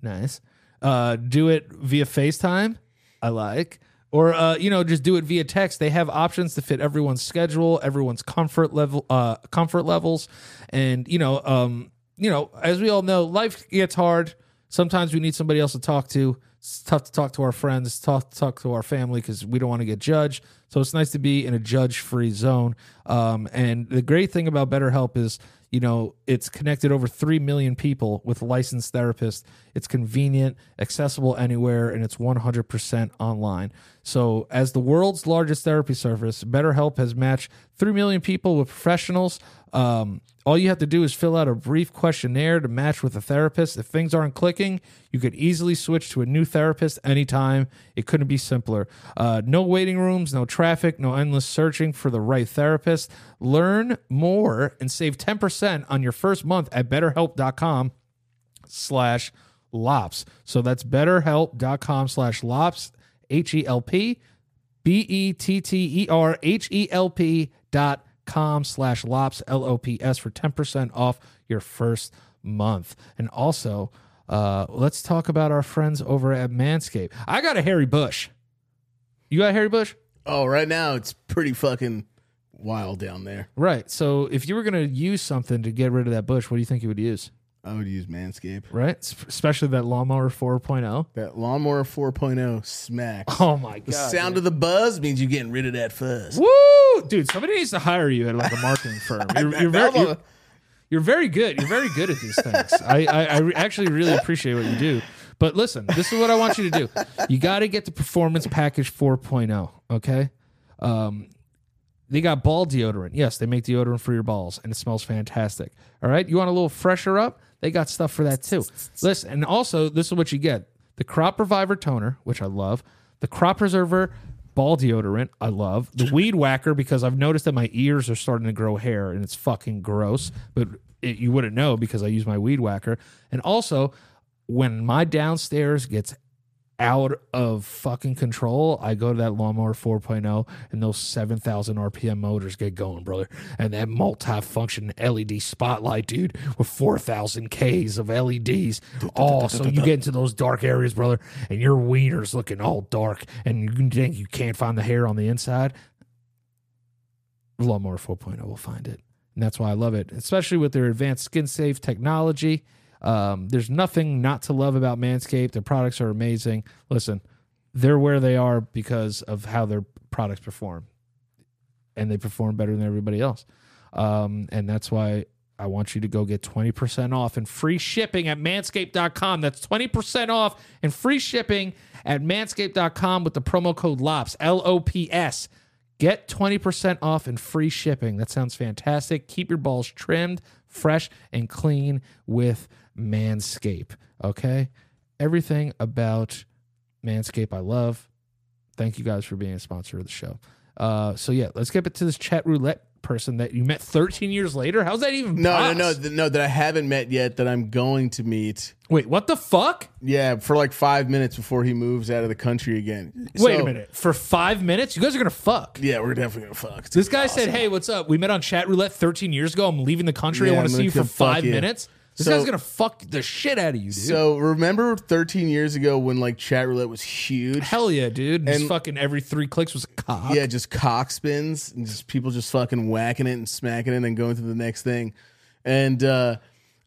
nice. Uh, do it via FaceTime, I like. Or uh, you know, just do it via text. They have options to fit everyone's schedule, everyone's comfort level, uh, comfort levels, and you know, um, you know, as we all know, life gets hard. Sometimes we need somebody else to talk to. It's tough to talk to our friends. Tough to talk to our family because we don't want to get judged. So it's nice to be in a judge-free zone. Um, and the great thing about BetterHelp is, you know, it's connected over three million people with licensed therapists. It's convenient, accessible anywhere, and it's 100% online. So, as the world's largest therapy service, BetterHelp has matched 3 million people with professionals. Um, all you have to do is fill out a brief questionnaire to match with a therapist. If things aren't clicking, you could easily switch to a new therapist anytime. It couldn't be simpler. Uh, no waiting rooms, no traffic, no endless searching for the right therapist. Learn more and save 10% on your first month at betterhelp.com slash lops. So that's betterhelp.com slash lops, H E L P, B E T T E R H E L P dot com slash lops, L O P S for 10% off your first month. And also, uh, let's talk about our friends over at Manscaped. I got a hairy bush. You got a hairy bush?
Oh, right now it's pretty fucking wild down there.
Right. So if you were going to use something to get rid of that bush, what do you think you would use?
I would use Manscaped.
Right? Especially that lawnmower 4.0.
That lawnmower 4.0 smacks. (laughs)
Oh my God.
the sound of the buzz means you're getting rid of that fuzz.
Woo! Dude, somebody needs to hire you at like a marketing (laughs) firm. You're, you're very, you're, you're very good. You're very good at these things. I, I, I actually really appreciate what you do. But listen, this is what I want you to do. You got to get the Performance Package 4.0, okay? Um, they got ball deodorant. Yes, they make deodorant for your balls, and it smells fantastic. All right, you want a little fresher up? They got stuff for that too. Listen, and also this is what you get: the Crop Reviver toner, which I love, the Crop Preserver ball deodorant, I love, the Weed Whacker because I've noticed that my ears are starting to grow hair, and it's fucking gross. But it, you wouldn't know because I use my Weed Whacker, and also when my downstairs gets out of fucking control, I go to that lawnmower 4.0 and those 7,000 RPM motors get going, brother. And that multi-function LED spotlight, dude, with 4,000 Ks of LEDs. Oh, so you get into those dark areas, brother, and your wiener's looking all dark and you think you can't find the hair on the inside. Lawnmower 4.0 will find it. And that's why I love it, especially with their advanced skin safe technology. Um, there's nothing not to love about Manscaped. Their products are amazing. Listen, they're where they are because of how their products perform, and they perform better than everybody else. Um, and that's why I want you to go get 20% off and free shipping at manscaped.com. That's 20% off and free shipping at manscaped.com with the promo code LOPS, L O P S. Get 20% off and free shipping. That sounds fantastic. Keep your balls trimmed, fresh, and clean with Manscaped. Okay? Everything about Manscaped I love. Thank you guys for being a sponsor of the show. Uh, so yeah, let's get to this chat roulette person that you met 13 years later. How's that even
No, no, no, th- no. That I haven't met yet. That I'm going to meet.
Wait, what the fuck?
Yeah, for like five minutes before he moves out of the country again.
Wait
So-
a minute. For five minutes? You guys are gonna fuck.
Yeah, we're definitely gonna fuck. It's
This
gonna
guy
be
said,
awesome.
"Hey, what's up? We met on chat roulette 13 years ago. I'm leaving the country. I want to see you for
come fuck
five
you."
minutes." This
So-
guy's gonna fuck the shit out of you, dude.
So remember 13 years ago when like chat roulette was huge?
Hell yeah, dude. And just fucking every three clicks was a cock.
Yeah, just cock spins and just people just fucking whacking it and smacking it and going to the next thing. And uh,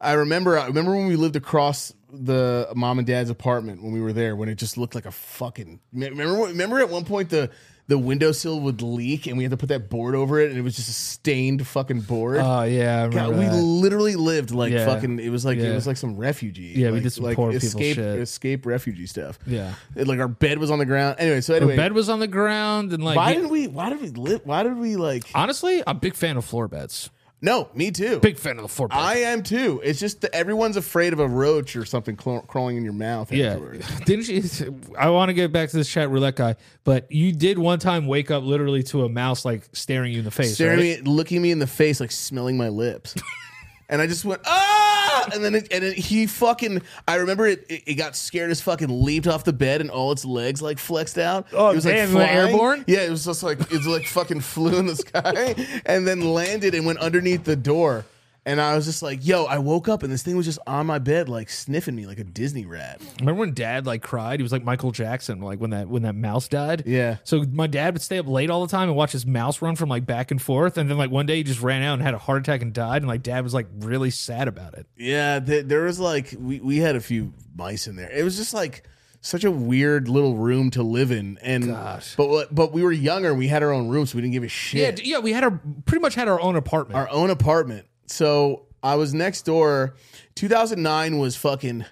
I remember, I remember when we lived across the mom and dad's apartment when we were there, when it just looked like a fucking. Remember, remember at one point the the windowsill would leak and we had to put that board over it and it was just a stained fucking board.
Oh yeah, I
God, we
that.
literally lived like
Yeah.
fucking. It was like
Yeah.
it was like some refugee.
Yeah, we
like,
did some
like
poor people
escape
shit.
escape refugee stuff.
Yeah.
It- like our bed was on the ground. Anyway, so
Our
anyway,
bed was on the ground and like
why didn't we? Why did we live? Why did we like?
honestly, I'm a big fan of floor beds.
No, me too.
Big fan of the four.
I am too. It's just that everyone's afraid of a roach or something craw- crawling in your mouth.
yeah.
afterwards. (laughs)
Didn't you? I want to get back to this chat roulette guy, but you did one time wake up literally to a mouse like staring you in the face.
staring
right?
me, looking me in the face, like smelling my lips. (laughs) and I just went ah, and then it, and it, he fucking. I remember it, it. It got scared as fucking leaped off the bed and all its legs like flexed out.
Oh,
it was like
damn,
flying.
airborne?
Yeah, it was just like it was like fucking flew in the (laughs) sky and then landed and went underneath the door. And I was just like, yo, I woke up and this thing was just on my bed, like sniffing me like a Disney rat.
Remember when Dad like cried? He was like Michael Jackson, like when that when that mouse died.
Yeah.
So my dad would stay up late all the time and watch his mouse run from like back and forth, and then like one day he just ran out and had a heart attack and died, and like Dad was like really sad about it.
Yeah, th- there was like we we had a few mice in there. It was just like such a weird little room to live in, and
Gosh.
but but we were younger. and We had our own room, so we didn't give a shit.
d- yeah, we had our pretty much had our own apartment.
our own apartment. So I was next door. 2009 was fucking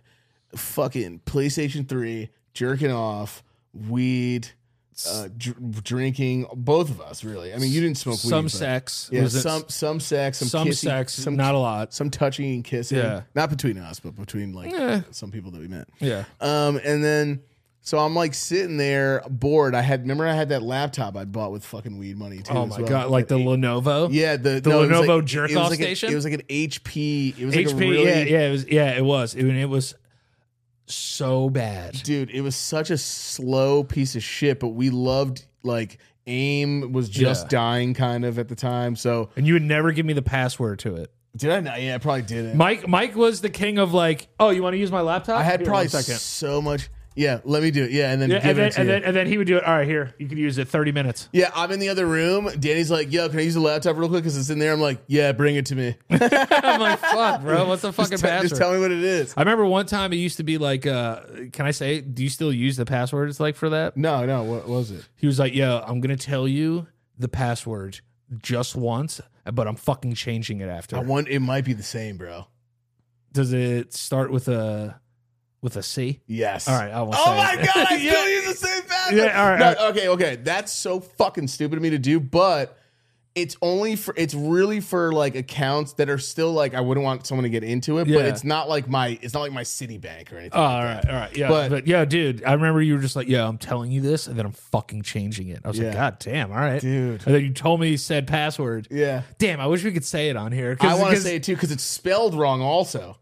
fucking PlayStation 3, jerking off, weed, uh, dr- drinking. Both of us, really. I mean, you didn't smoke weed.
some
but-
sex.
Yeah,
Was it-
some some sex, some,
some
kissing,
sex,
some
not a lot.
some touching and kissing.
Yeah.
not between us, but between like
Eh.
some people that we met.
Yeah.
Um, and then so I'm like sitting there bored. I had remember I had that laptop I bought with fucking weed money too.
Oh my
well.
god, like the Lenovo.
yeah, the,
the
no,
Lenovo
like-
jerk off
like a-
station?
it was like an HP. It was like
HP.
a really,
yeah, yeah, it was. Yeah, it was. It, it was so bad.
dude. It was such a slow piece of shit, but we loved like AIM was just
Yeah.
dying kind of at the time. So
And you would never give me the password to it.
did I? Not? Yeah, I probably didn't.
Mike, Mike was the king of like, oh, you want to use my laptop?
I had
Here,
probably so much. Yeah, let me do it. Yeah, and then
Yeah,
give
and then,
it to
and
you.
then and then he would do it. All right, here you can use it. Thirty minutes.
Yeah, I'm in the other room. Danny's like, "Yo, can I use the laptop real quick? Because it's in there." I'm like, "Yeah, bring it to me. (laughs)
I'm like, fuck, bro. (laughs) What's the fucking password?
just tell me what it is."
I remember one time it used to be like, uh, can I say? Do you still use the password? It's like for that.
No, no. What was it?
He was like, "Yo, I'm gonna tell you the password just once, but I'm fucking changing it after."
I want. It might be the same, bro.
Does it start with a with a C?
Yes.
All right, I won't
Oh
say
my
it.
god, I (laughs) still use the same password.
Yeah, all right,
No,
all.
Okay, okay. That's so fucking stupid of me to do, but it's only for. It's really for like accounts that are still like I wouldn't want someone to get into it,
Yeah.
but it's not like my. It's not like my Citibank or anything.
Oh,
like
all
that.
right, all right, yeah, but,
But-
yeah, dude, I remember you were just like, "Yeah, I'm telling you this," and then I'm fucking changing it. I was like,
Yeah.
"God damn, all right,
Dude.
And then you told me you said password.
Yeah.
Damn, I wish we could say it on here. 'cause-
I want to
'cause-
say it too because it's spelled wrong also.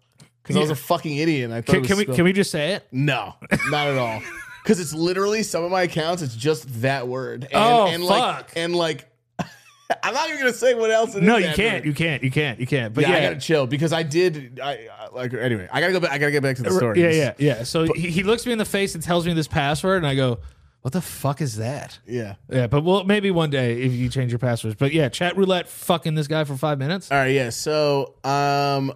Because I was a fucking idiot. And I thought it
Can,
was
can we
spelled-
can we just say it?
No, not at all. (laughs) Because it's literally some of my accounts. It's just that word. And,
Oh,
and
fuck.
Like, and like, (laughs) I'm not even gonna say what else. It is
No, you can't.
it.
You can't. You can't. You can't. But
yeah,
yeah,
I gotta chill because I did. I, I like anyway. I gotta go back. I gotta get back to the story.
yeah, yeah, yeah. So he, he looks me in the face and tells me this password, and I go, "What the fuck is that?"
yeah.
Yeah, but well, maybe one day if you change your passwords. But yeah, chat roulette fucking this guy for five minutes.
All right, yeah. So, um,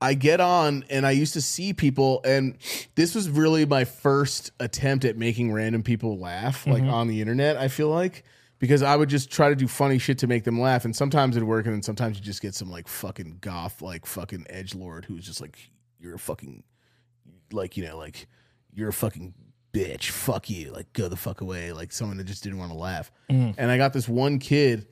I get on and I used to see people, and this was really my first attempt at making random people laugh, like
Mm-hmm.
on the internet. I feel like because I would just try to do funny shit to make them laugh, and sometimes it'd work, and then sometimes you just get some like fucking goth, like fucking edge lord who's just like, you're a fucking, like you know, like you're a fucking bitch, fuck you, like go the fuck away, like someone that just didn't want to laugh. And I got this one kid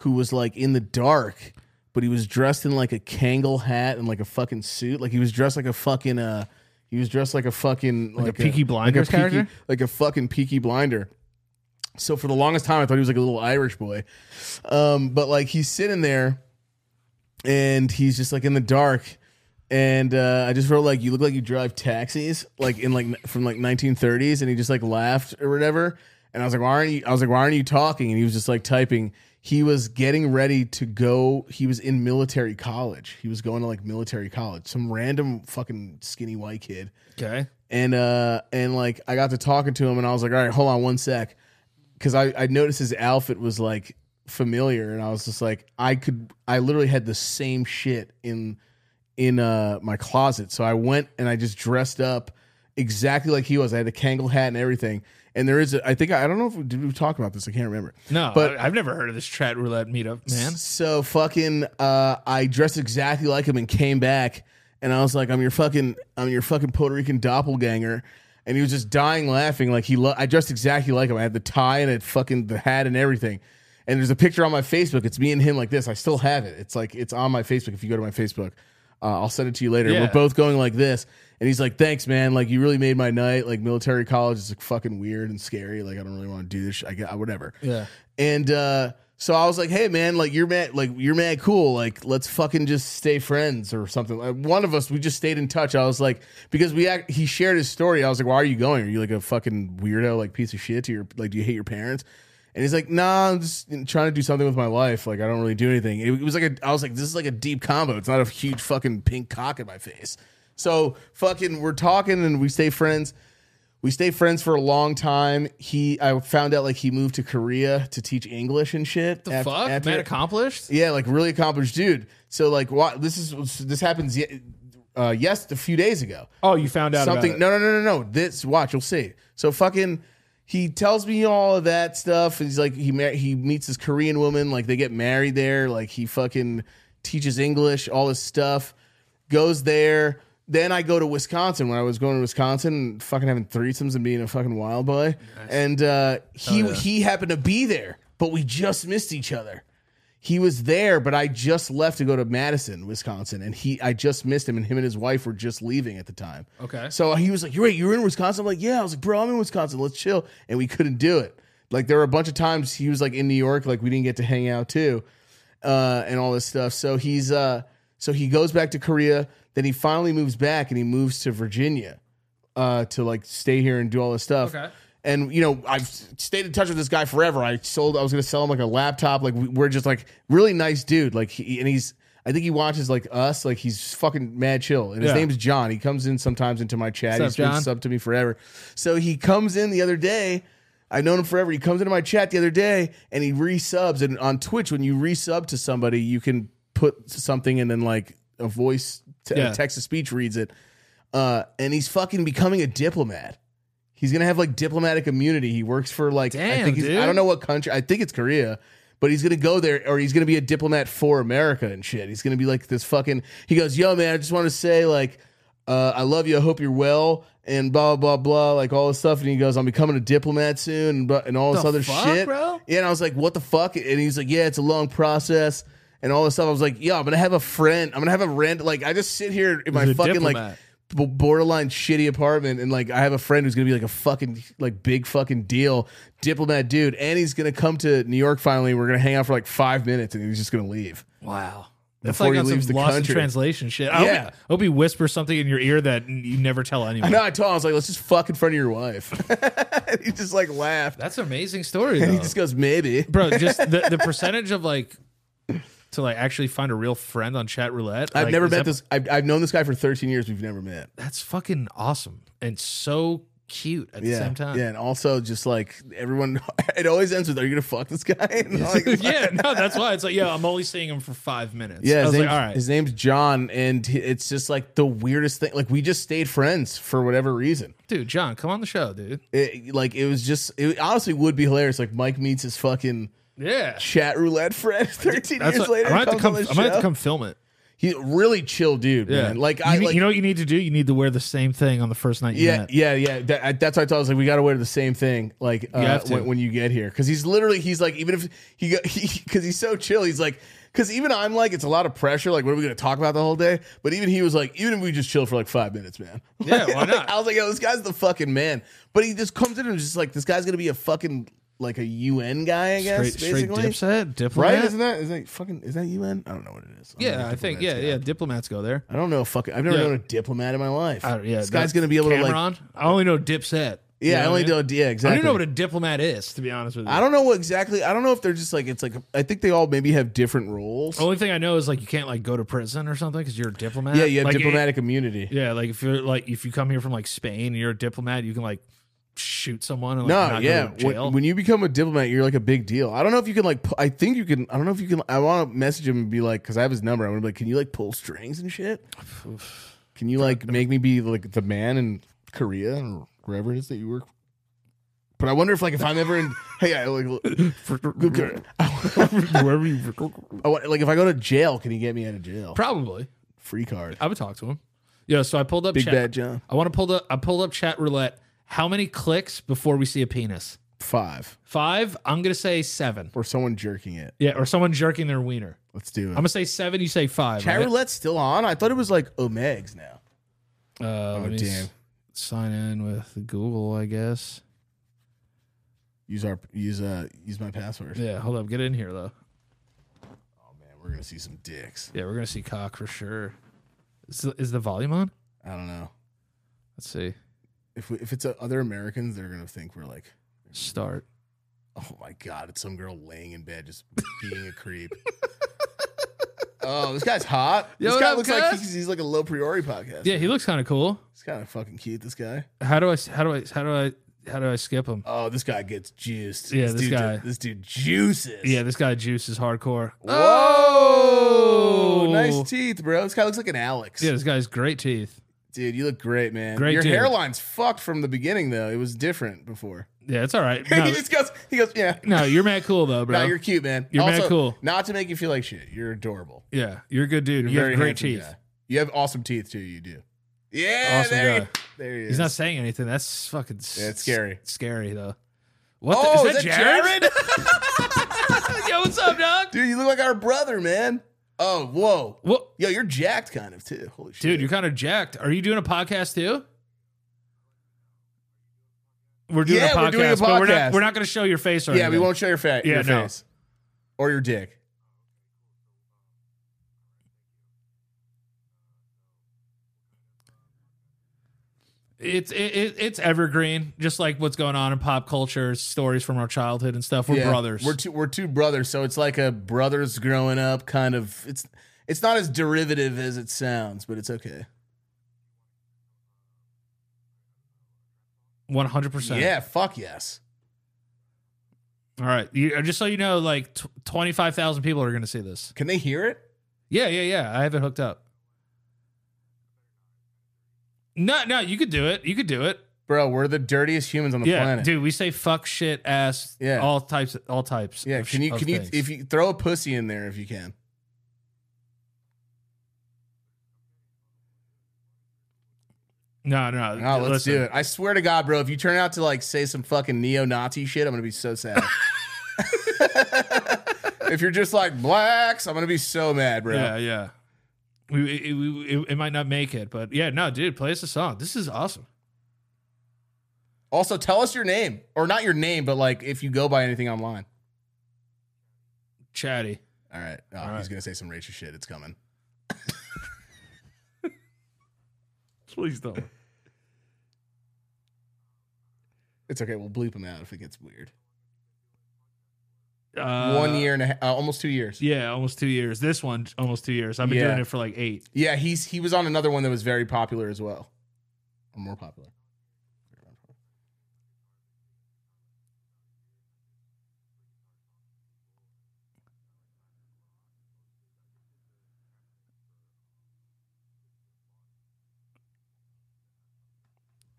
who was like in the dark, but he was dressed in like a Kangol hat and like a fucking suit, like he was dressed like a fucking uh. He was dressed like a fucking like,
a Peaky Blinders
like a
character?
like a fucking Peaky Blinder. So for the longest time, I thought he was like a little Irish boy, um, but like he's sitting there, and he's just like in the dark, and uh, I just wrote like, "You look like you drive taxis," like in like from like 1930s, and he just like laughed or whatever, and I was like, "Why aren't you?" I was like, "Why aren't you talking?" And he was just like typing. He was getting ready to go. He was in military college. He was going to like military college. Some random fucking skinny white kid
Okay.
and uh and like I got to talking to him and I was like, all right, hold on one sec, because I I noticed his outfit was like familiar and I was just like, I could I literally had the same shit in in uh my closet, so I went and I just dressed up exactly like he was. I had a Kangol hat and everything. And there is, a, I think I don't know if we, did we talk about this. I can't remember.
No,
but
but I, have never heard of this chat roulette meetup, man.
so fucking, uh, I dressed exactly like him and came back, and I was like, "I'm your fucking, I'm your fucking Puerto Rican doppelganger," and he was just dying laughing. Like he, lo- I dressed exactly like him. I had the tie and it fucking the hat and everything. And there's a picture on my Facebook. It's me and him like this. I still have it. It's like it's on my Facebook. If you go to my Facebook, uh, I'll send it to you later.
Yeah.
We're both going like this. And he's like, "Thanks, man. Like you really made my night. Like military college is like fucking weird and scary. Like I don't really want to do this. Shit. I get whatever."
Yeah.
And uh, so I was like, "Hey, man, like you're mad, like you're mad cool. Like let's fucking just stay friends or something." Like, one of us, we just stayed in touch. I was like, because we act, he shared his story. I was like, "Why are you going? Are you like a fucking weirdo, like piece of shit? To your like, do you hate your parents?" And he's like, "Nah, I'm just trying to do something with my life. Like I don't really do anything." It, was like a, I was like, "This is like a deep combo. It's not a huge fucking pink cock in my face." So fucking, we're talking and we stay friends we stay friends for a long time. He, I found out like he moved to Korea to teach English and shit.
The
Af-
fuck?
after-
man accomplished?
yeah, like really accomplished dude. So like, what? This is this happens. Uh, yes, a few days ago.
Oh, you found out
Something. No, no, no, no, no. This watch. You'll see. So fucking. He tells me all of that stuff. He's like he mar- he meets this Korean woman. Like they get married there. Like he fucking teaches English. All this stuff. Goes there. Then I go to Wisconsin when I was going to Wisconsin and fucking having threesomes and being a fucking wild boy. And uh, he
yeah.
he happened to be there, but we just missed each other. He was there, but I just left to go to Madison, Wisconsin, and he I just missed him, and him and his wife were just leaving at the time.
Okay.
So he was like, "You're right, you're in Wisconsin." I'm like, "Yeah." I was like, "Bro, I'm in Wisconsin. Let's chill." And we couldn't do it. Like there were a bunch of times he was like in New York, like we didn't get to hang out too, uh, and all this stuff. So he's uh, so he goes back to Korea. Then he finally moves back, and he moves to Virginia, uh, to like stay here and do all this stuff.
Okay.
And you know, I've stayed in touch with this guy forever. I sold. I was going to sell him like a laptop. Like we- we're just like really nice dude. Like he, and he's. I think he watches like us. Like he's fucking mad chill. And his
Yeah.
name's John. He comes in sometimes into my chat. He's
up,
been
John?
sub to me forever. So he comes in the other day. I've known him forever. He comes into my chat the other day and he resubs. And on Twitch, when you resub to somebody, you can put something and then like a voice, t-
Yeah.
text to speech reads it. Uh, and he's fucking becoming a diplomat. He's gonna have like diplomatic immunity. He works for like I think he's,
dude.
I don't know what country. I think it's Korea, but he's gonna go there or he's gonna be a diplomat for America and shit. He's gonna be like this fucking. He goes, "Yo, man, I just want to say like, uh, I love you. I hope you're well." And blah blah blah, like all this stuff. And he goes, "I'm becoming a diplomat soon," and, and all this
The
other
fuck,
shit.
bro?
Yeah, and I was like, "What the fuck?" And he's like, "Yeah, it's a long process." And all this stuff. I was like, "Yeah, I'm gonna have a friend. I'm gonna have a random. Like, I just sit here in my
He's a
fucking like
diplomat.
b- borderline shitty apartment and like I have a friend who's gonna be like a fucking like big fucking deal diplomat dude and he's gonna come to New York finally we're gonna hang out for like five minutes and he's just gonna leave
Wow. That's
Before
like
he
on some
leaves the
lost in
country.
translation shit. I
Yeah.
hope, I hope he whispers something in your ear that you never tell anyone.
I know I told him I was like let's just fuck in front of your wife (laughs) he just like laughed
That's an amazing story,
and (laughs) he just goes maybe
bro. Just the, the percentage of like to like actually find a real friend on chat roulette.
I've
like,
never met
that-
this I've, I've known this guy for 13 years we've never met
That's fucking awesome and so cute at the same time.
yeah, and also just like everyone, (laughs) it always ends with, "Are you gonna fuck this guy?" (laughs) Like, (laughs)
yeah, no, that's why it's like, yeah, I'm only seeing him for five minutes.
Yeah,
I
his
was
name's,
like, all right,
his name's John, and it's just like the weirdest thing. Like we just stayed friends for whatever reason.
dude, John, come on the show, dude.
It, like it was just, it honestly would be hilarious. Like Mike meets his fucking
Yeah,
chat roulette friend 13
that's
years
what,
later.
I might have to come.
on
I
the
might have to come film it.
He's a really chill dude,
Yeah,
man. Like
you,
I,
need-
like,
you know what you need to do? You need to wear the same thing on the first night you
yeah,
met.
yeah, yeah. That, that's why I thought I was like, we got to wear the same thing, like uh, when, when you get here, because he's literally, he's like, even if he, got, (laughs) he, because he's so chill, he's like, because even I'm like, it's a lot of pressure. Like, what are we going to talk about the whole day? But even he was like, even if we just chill for like five minutes, man.
Yeah, (laughs)
Like,
why not?
I was like, yo, this guy's the fucking man. But he just comes in and just like, this guy's going to be a fucking like a UN guy, I guess.
Straight, straight
basically,
dipset, diplomat.
right? Isn't that is that fucking is that UN? I don't know what it is. I'm
yeah, I think yeah,
guy.
yeah. Diplomats go there.
I don't know. Fucking, I've never
Yeah.
known a diplomat in my life.
I, yeah,
this guy's gonna be able to like.
Cam'ron? I only know dipset. You
Yeah, I only
what mean?
know. Yeah, exactly.
I don't know what a diplomat is, to be honest with you.
I don't know what exactly. I don't know if they're just like it's like I think they all maybe have different roles.
Only thing I know is like you can't like go to prison or something because you're a diplomat.
yeah, you have
Like,
diplomatic immunity.
Yeah, like if you're like if you come here from like Spain and you're a diplomat, you can like shoot someone. And, like,
No, yeah. When, when you become a diplomat, you're like a big deal. I don't know if you can like. pu- I think you can. I don't know if you can. I want to message him and be like, because I have his number. I'm gonna be like, can you like pull strings and shit? Can you like make me be like the man in Korea or wherever it is that you work? But I wonder if like if I'm ever in. (laughs) Hey, I like. (laughs)
wherever you
I want- like if I go to jail, can he get me out of jail?
probably.
Free card.
I would talk to him. Yeah, so I pulled up
Big
chat.
bad John.
I want to pull up. I pulled up chat roulette. How many clicks before we see a penis?
Five
Five. I'm gonna say seven.
or someone jerking it.
Yeah, or someone jerking their wiener.
Let's do it.
I'm gonna say seven. You say five.
Chat
right?
roulette's still on. I thought it was like Omegs now.
Uh,
Oh, damn.
sign in with Google, I guess.
Use our use uh use my password.
Yeah, hold up. Get in here though.
Oh man, we're gonna see some dicks.
Yeah, we're gonna see cock for sure. Is the, is the volume on?
I don't know
Let's see.
If we, if it's uh, other Americans, they're gonna think we're like,
Start.
oh my god, it's some girl laying in bed just being a creep. (laughs) oh, this guy's hot.
Yo,
this guy
up,
looks like he's, he's like a low priori podcast.
Yeah, he looks kind of cool.
he's kind of fucking cute. This guy.
How do I? How do I? How do I? How do I skip him?
Oh, this guy gets juiced.
Yeah, this
dude,
guy.
This dude juices.
Yeah, this guy juices hardcore.
Whoa!
Oh!
Nice teeth, bro. This guy looks like an Alex.
Yeah, this guy's great teeth.
Dude, you look great, man.
Great
Your
dude.
hairline's fucked from the beginning, though. It was different before.
Yeah, it's all right. (laughs)
he just goes, he goes, yeah.
no you're mad cool though, bro. (laughs)
No, you're cute, man.
You're mad cool.
Not to make you feel like shit. You're adorable.
yeah, you're a good dude.
You're
you have great teeth.
guy. You have awesome teeth too. You do. Yeah,
Awesome
there,
guy.
there he is.
He's not saying anything. That's fucking.
Yeah, it's scary.
Scary though. What?
Oh,
the, is, that Jared?
Jared? (laughs)
Yo, what's up, dog?
Dude, you look like our brother, man. Oh, whoa.
What?
Yo, you're jacked kind of too. Holy shit.
Dude, you're kind of jacked. Are you doing a podcast too? We're doing
Yeah,
a podcast,
we're doing a
but we're
podcast.
not. We're not going to show your face. Or
yeah, we
anything.
won't show your, fa-
Yeah,
your
no.
face or your dick.
It's it, it, it's evergreen, just like what's going on in pop culture, stories from our childhood and stuff. We're
Yeah,
brothers.
We're two we're two brothers, so it's like a brothers growing up kind of it's it's not as derivative as it sounds, but it's okay.
One hundred percent.
Yeah, fuck yes.
All right. You, uh, just so you know, like t- twenty five thousand people are going to see this.
Can they hear it?
Yeah, yeah, yeah. I have it hooked up. No, no, you could do it. You could do it.
Bro, we're the dirtiest humans on the
yeah,
planet.
dude. We say fuck, shit, ass.
Yeah.
all types, all types.
Yeah, can you can you
things.
if you throw a pussy in there if you can?
No, no.
No, let's
listen.
do it. I swear to God, bro, if you turn out to like say some fucking neo-Nazi shit, I'm gonna be so sad. (laughs) (laughs) if you're just like blacks, I'm gonna be so mad, bro.
Yeah, yeah. We, it, we it, it might not make it, but yeah, no, dude, play us a song. This is awesome.
Also, tell us your name, or not your name, but like if you go by anything online.
Chatty.
All right. Oh,
All
he's gonna say some racist shit. It's coming. (laughs)
Please don't.
It's okay. We'll bleep him out if it gets weird.
Uh,
One year and a half, uh, almost two years.
Yeah, almost two years. This one, almost two years. I've been
Yeah.
doing it for like eight.
Yeah, he's he was on another one that was very popular as well, or more popular.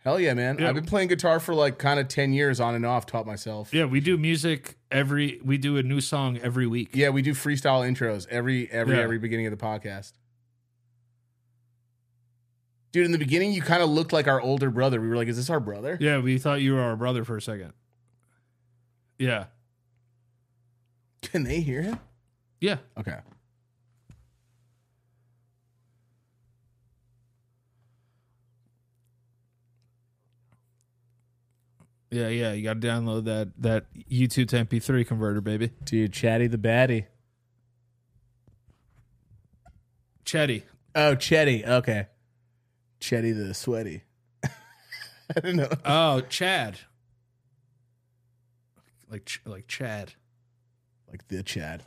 Hell yeah, man.
Yeah.
I've been playing guitar for like kind of 10 years on and off, taught myself.
Yeah, we do music every. We do a new song every week.
Yeah, we do freestyle intros every every
Yeah.
every beginning of the podcast. Dude, in the beginning you kind of looked like our older brother. We were like, is this our brother?
Yeah, we thought you were our brother for a second. Yeah,
Can they hear him?
yeah.
Okay.
Yeah, yeah, you got to download that that YouTube to MP3 converter, baby.
Dude, Chatty the Batty.
Chetty.
Oh, Chetty. Okay. Chetty the sweaty. (laughs) I don't know.
Oh, Chad. Like Ch- like Chad.
Like the Chad.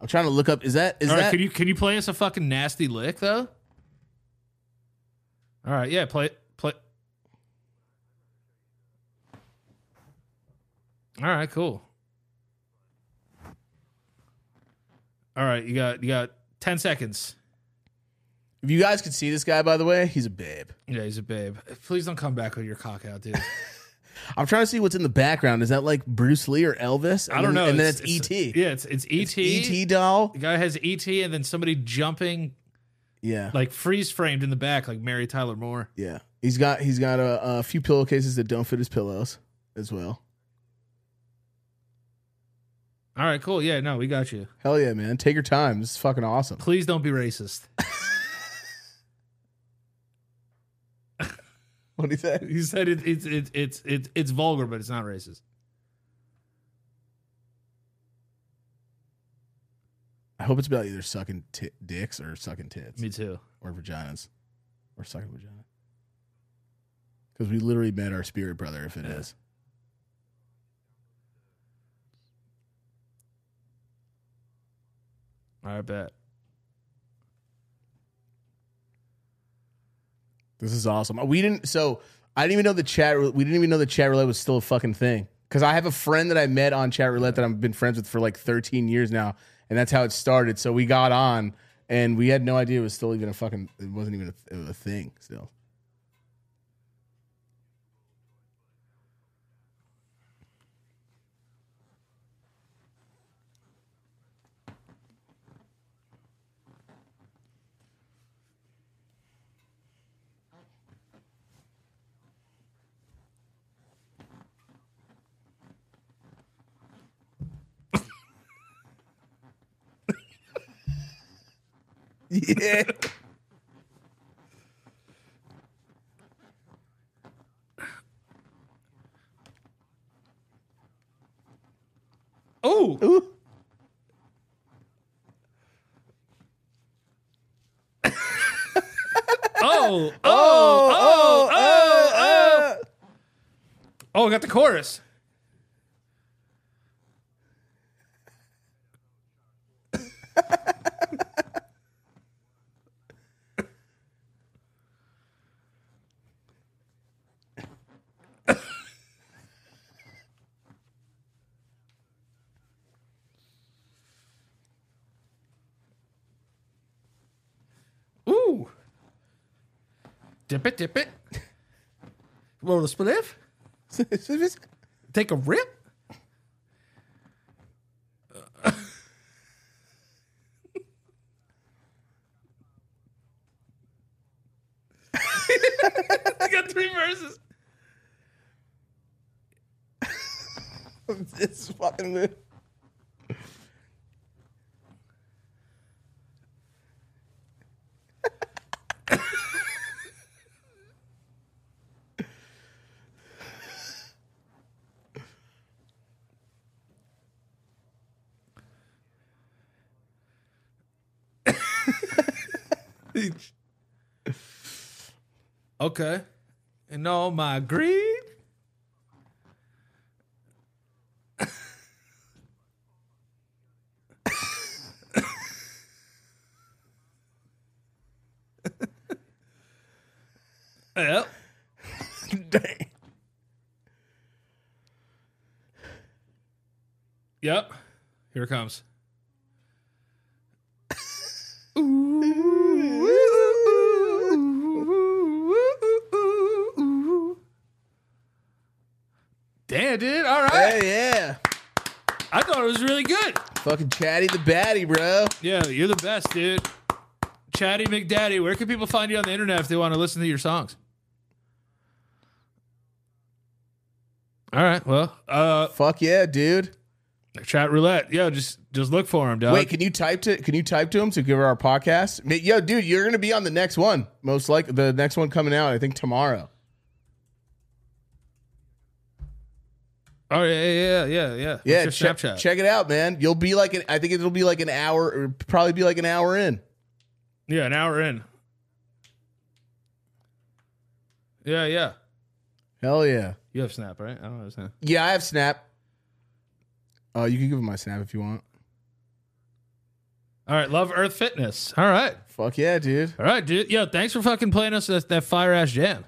I'm trying to look up. Is that is
All right,
that
can you can you play us a fucking nasty lick though? All right, yeah, play play. All right, cool. All right, you got you got ten seconds.
if you guys could see this guy by the way, he's a babe.
Yeah, he's a babe. Please don't come back with your cock out, dude. (laughs)
I'm trying to see what's in the background. Is that like Bruce Lee or Elvis?
I don't know.
And then it's, E E.T.
Yeah, it's it's ET.
E.T. doll.
The guy has ET, and then somebody jumping
Yeah.
like freeze framed in the back, like Mary Tyler Moore.
Yeah, he's got he's got a, a few pillowcases that don't fit his pillows as well.
All right, cool. Yeah, no, we got you.
Hell yeah, man! Take your time. This is fucking awesome.
Please don't be racist. (laughs)
What do you say?
He said it, it's it's it's it's it's vulgar, but it's not racist.
I hope it's about either sucking t- dicks or sucking tits
Me too.
or vaginas or sucking vagina. Because we literally met our spirit brother. If it is,
I bet.
this is awesome. We didn't. So I didn't even know the chat. We didn't even know the chat roulette was still a fucking thing. Because I have a friend that I met on chat roulette that I've been friends with for like 13 years now, and that's how it started. So we got on, and we had no idea it was still even a fucking. It wasn't even a, a thing still. Yeah. (laughs)
Oh,
Ooh.
oh, oh, oh, oh, oh. Oh, I got the chorus. Ooh. Dip it, dip it. Roll a spliff. (laughs) Take a rip. (laughs) I got three verses. (laughs)
it's fucking good.
Okay. And all my greed. yep.
Dang.
Yep. Here it comes. Damn, dude. All right.
Hey, yeah.
I thought it was really good.
Fucking Chatty the Batty, bro.
Yeah, you're the best, dude. Chatty McDaddy, where can people find you on the internet if they want to listen to your songs? All right, well, uh,
Fuck yeah, dude.
chat roulette. Yo, just just look for him, dog.
Wait, can you type to can you type to him to give her our podcast? Ma- Yo, dude, you're gonna be on the next one. Most like the next one coming out, I think tomorrow.
Oh yeah, yeah, yeah, yeah.
Yeah,
What's
check,
your Snapchat.
check it out, man. You'll be like an I think it'll be like an hour or probably be like an hour in.
Yeah, an hour in. Yeah, yeah.
Hell yeah.
You have Snap, right? I don't have Snap.
Yeah, I have Snap. Uh, you can give him my Snap if you want.
All right, Love Earth Fitness. All right.
Fuck yeah, dude.
All right, dude. Yo, thanks for fucking playing us that, that fire ass jam.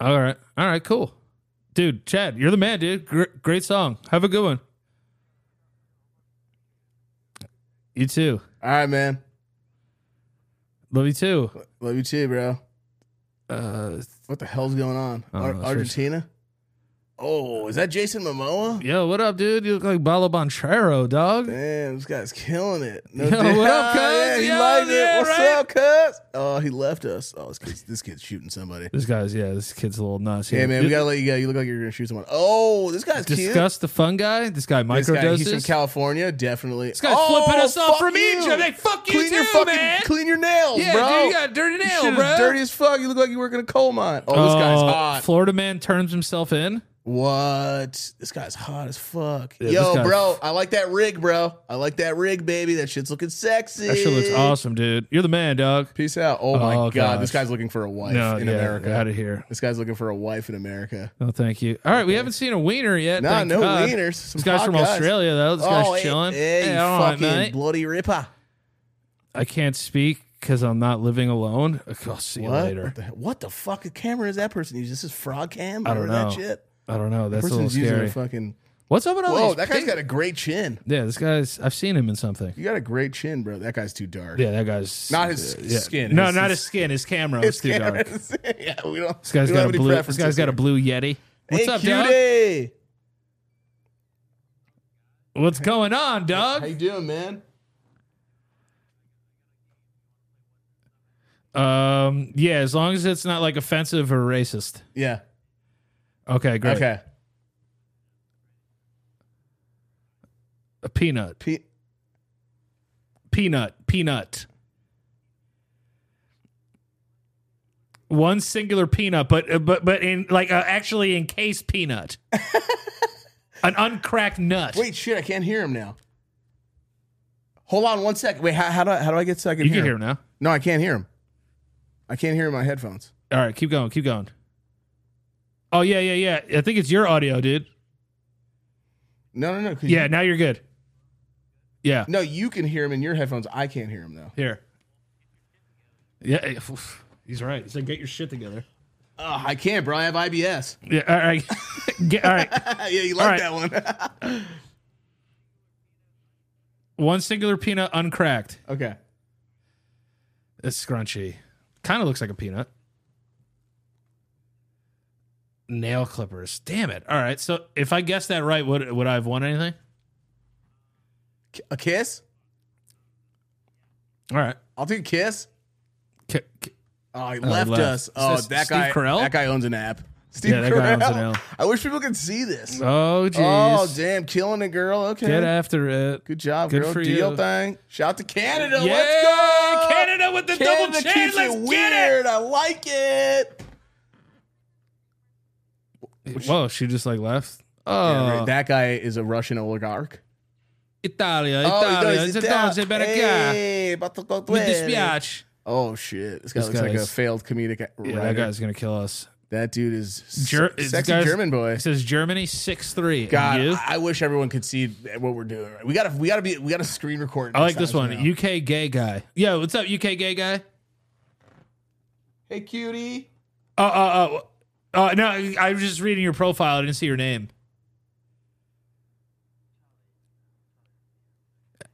All right. All right, cool. Dude, Chad, you're the man, dude. Gr- great song. Have a good one. You too.
All right, man.
Love you too.
Love you too, bro.
Uh,
What the hell's going on? Ar- Argentina? Oh, is that Jason Momoa?
yo, what up, dude? You look like Paolo Banchero, dog.
Damn, this guy's killing it. No
Yo,
doubt.
what up, cuz?
Yeah, he
Yo,
liked
yeah,
it. What's
right?
up, cuz? Oh, he left us. Oh, this kid's, this kid's shooting somebody.
This guy's, yeah, this kid's a little nuts.
Hey, man, we gotta let you go. You look like you're gonna shoot someone. Oh, this guy's cute.
discuss the fun guy. This guy
This guy,
microdoses.
he's from California, definitely.
This guy's flipping us off from
you.
Egypt. Hey, fuck you
clean your fucking,
man.
Clean your nails,
yeah,
bro.
dude, you got dirty nail,
Shit is
bro.
dirty as fuck. You look like you work in a coal mine. Oh, this guy's
Uh,
hot.
Florida man turns himself in.
What? This guy's hot as fuck.
Yeah,
Yo, bro, I like that rig, bro. I like that rig, baby. That shit's looking sexy.
That shit looks awesome, dude. You're the man, dog.
Peace out. Oh my
Oh,
god, this guy's looking for a wife
No,
in
yeah,
America.
out of here.
This guy's looking for a wife in America.
No, thank you. All right, we haven't seen a wiener yet.
Nah,
thank
no
God.
wieners. Some
This guy's
hot
from
guys.
Australia, though. This
oh,
guy's
hey,
chilling.
Hey, you
all right,
fucking
mate.
bloody ripper.
I can't speak because I'm not living alone. I'll see you
What?
later.
What the, what the fuck camera is that person using? This is frog cam?
I don't
Remember
know.
that shit?
I don't know. That's a little
Person's using
scary.
a fucking.
What's up with all
Whoa,
these
that guy's
pink-
got a great chin.
Yeah, this guy's. I've seen him in something.
You got a great chin, bro. That guy's too dark.
Yeah, that guy's
Not his
yeah.
skin,
No, not
his-
skin. His camera is too dark. (laughs)
yeah, we don't.
This guy's got a blue. This guy's got a blue Yeti. What's
hey,
up, dog?
cutie?
What's going on, dog?
How you doing, man?
Um, yeah, as long as it's not like offensive or racist.
Yeah.
Okay, great.
Okay.
A peanut,
Pe-
peanut, peanut. One singular peanut, but uh, but but in like uh, actually encased peanut, (laughs) an uncracked nut.
Wait, shit! I can't hear him now. Hold on one second. Wait, how, how do I, how do I get so I can
you
hear
can
him?
hear him now.
No, I can't hear him. I can't hear him in my headphones.
All right, keep going, keep going. Oh yeah, yeah, yeah. I think it's your audio, dude.
No, no, no.
Yeah,
you-
now you're good. Yeah,
no, you can hear him in your headphones. I can't hear him though.
here. Yeah, eh, he's right. He said, "Get your shit together."
Oh, I can't, bro. I have IBS.
Yeah, all right, (laughs) Get, all right. (laughs)
yeah, you like
All
that one? (laughs)
One singular peanut, uncracked.
okay.
It's scrunchy. Kind of looks like a peanut. Nail clippers. Damn it. All right. So if I guessed that right, would would I have won anything?
A kiss?
All right.
I'll take a kiss.
K- k-
Oh, he oh,
he
left,
left.
us. Oh, that
Steve
guy.
Carell?
That guy owns an app. Steve
Yeah, that guy owns an
Carell.
app.
I wish people could see this.
oh, oh jeez.
Oh, damn, killing it, girl. Okay.
Get after it.
Good job,
Good
girl.
for
your
you.
thing. Shout to Canada.
Yeah,
Let's go.
Canada with the
Canada
double chin. Let's
it
get
weird. I like it.
It. Whoa, she just like left.
Yeah,
Oh,
right. That guy is a Russian oligarch.
Italia,
Oh,
Italia.
he's
It's
Ita-
a.
Hey,
Mi dispiace.
Oh shit! This guy
This
looks like a failed comedic
Yeah, that guy's gonna kill us.
That dude is
Ger-
sexy German boy.
It says Germany six three.
God,
you?
I, I wish everyone could see what we're doing. We gotta, we gotta be, we gotta screen record.
I like this one.
now.
UK gay guy. Yo, what's up, UK gay guy?
hey, cutie.
Oh, oh, oh. Uh, no, I was just reading your profile. I didn't see your name.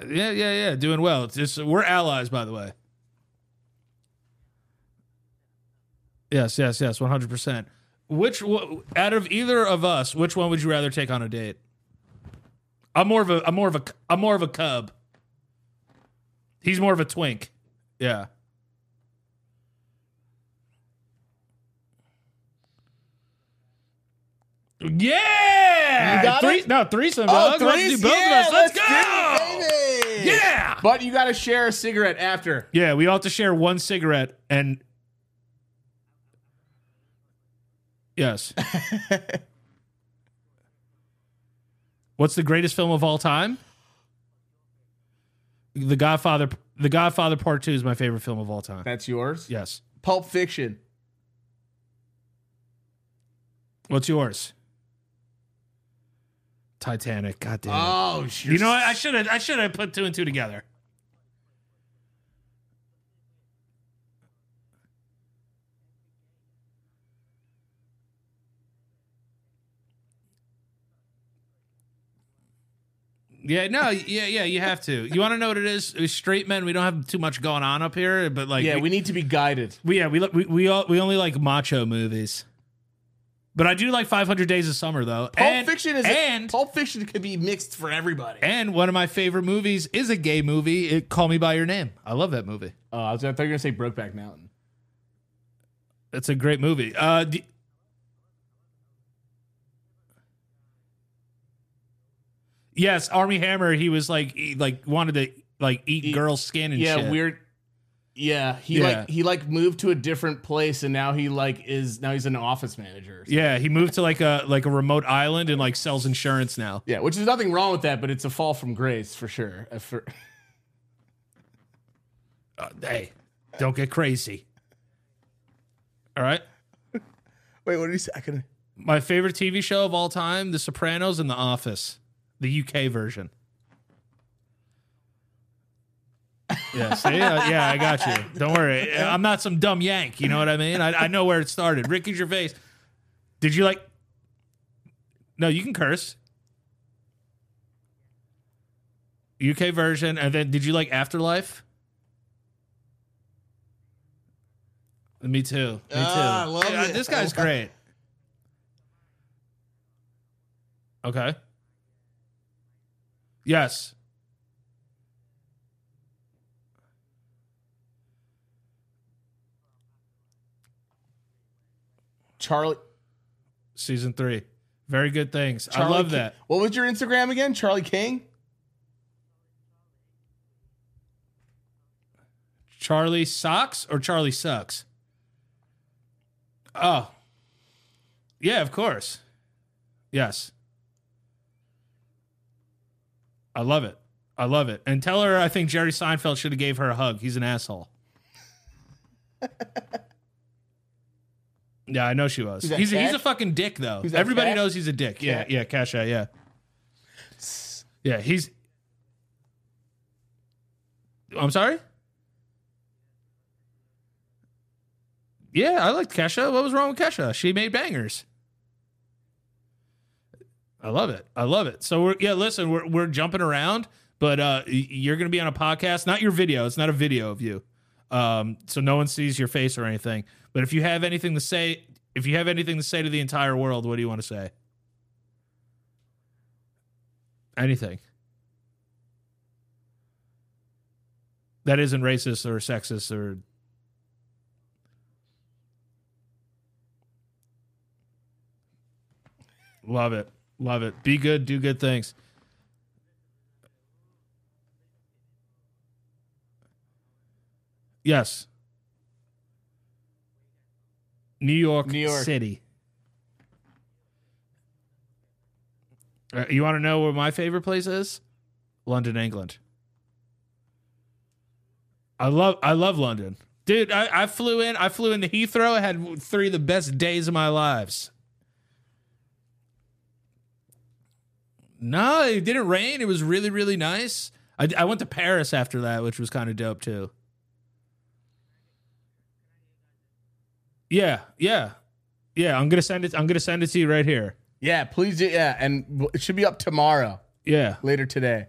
Yeah, yeah, yeah. Doing well. Just, we're allies, by the way. Yes, yes, yes, one hundred percent. Which out of either of us, which one would you rather take on a date? I'm more of a I'm more of a I'm more of a cub. He's more of a twink. Yeah. Yeah,
You got
Three,
it?
no threesome.
Oh,
dog. Let's
threes?
do both
Yeah,
of us. Let's,
let's
go.
do it, baby.
Yeah,
But you got to share a cigarette after.
yeah. We all have to share one cigarette, and yes. (laughs) What's the greatest film of all time? The Godfather. The Godfather Part Two is my favorite film of all time.
That's yours.
Yes.
Pulp Fiction.
What's yours? Titanic. God damn it.
Oh,
you know what? I should have. I should have put two and two together. Yeah, no, yeah, yeah, you have to. You want to know what it is? As Straight men, we don't have too much going on up here, but like,
Yeah, we need to be guided.
we yeah we li- we we, all, we only like macho movies. But I do like 500 Days of Summer though.
Pulp
and,
Fiction is
and
Pulp Fiction could be mixed for everybody.
and one of my favorite movies is a gay movie. It Call Me by Your Name. I love that movie.
Oh, I, was, I thought you were gonna say Brokeback Mountain.
It's a great movie. Uh, d- yes, Armie Hammer. He was like he like wanted to like eat
Eat-
girls' skin and
yeah,
shit.
weird. Yeah, he
Yeah.
like he like moved to a different place and now he like is now he's an office manager. or.
Yeah, he moved to like a like a remote island and like sells insurance now.
Yeah, which is nothing wrong with that, but it's a fall from grace for sure. Uh, For, (laughs)
Uh, hey, don't get crazy. All right.
wait, what did he say? I couldn't.
My favorite TV show of all time: The Sopranos and The Office, the UK version. Yeah, see, Uh, yeah, I got you. Don't worry, I'm not some dumb yank. You know what I mean? I, I know where it started. Ricky Gervais. Did you like? No, you can curse. UK version, and then did you like Afterlife? Me too. Me too.
Ah, I love
Yeah,
it.
This guy's great. Okay. Yes.
Charlie.
Season three. Very good things. I love
Ki-
that.
What was your Instagram again? Charlie King.
Charlie Socks or Charlie Sucks? Oh. Yeah, of course. Yes. I love it. I love it. And tell her I think Jerry Seinfeld should have gave her a hug. He's an asshole. (laughs) yeah, I know she was.
that
He's a, he's a
Cash?
fucking dick though.
That,
Everybody
Cash?
knows he's a dick. Yeah,
Cash?
yeah, Cash out, yeah. Yeah, he's I'm sorry? Yeah, I liked Kesha. What was wrong with Kesha? She made bangers. I love it. I love it. So we're yeah, listen, we're we're jumping around, but uh y- you're gonna be on a podcast, not your video. It's not a video of you. Um, so no one sees your face or anything. But if you have anything to say, if you have anything to say to the entire world, what do you want to say? Anything. That isn't racist or sexist or Love it. Love it. Be good, do good things. Yes. New York,
New York.
City. Uh, you want to know where my favorite place is? London, England. I love I love London. Dude, I, I flew in I flew into Heathrow. I had three of the best days of my lives. No, it didn't rain. It was really, really nice. I, I went to Paris after that, which was kind of dope too. Yeah, yeah, yeah. I'm gonna send it. I'm gonna send it to you right here.
Yeah, please. Do, yeah, and it should be up tomorrow.
Yeah,
later today.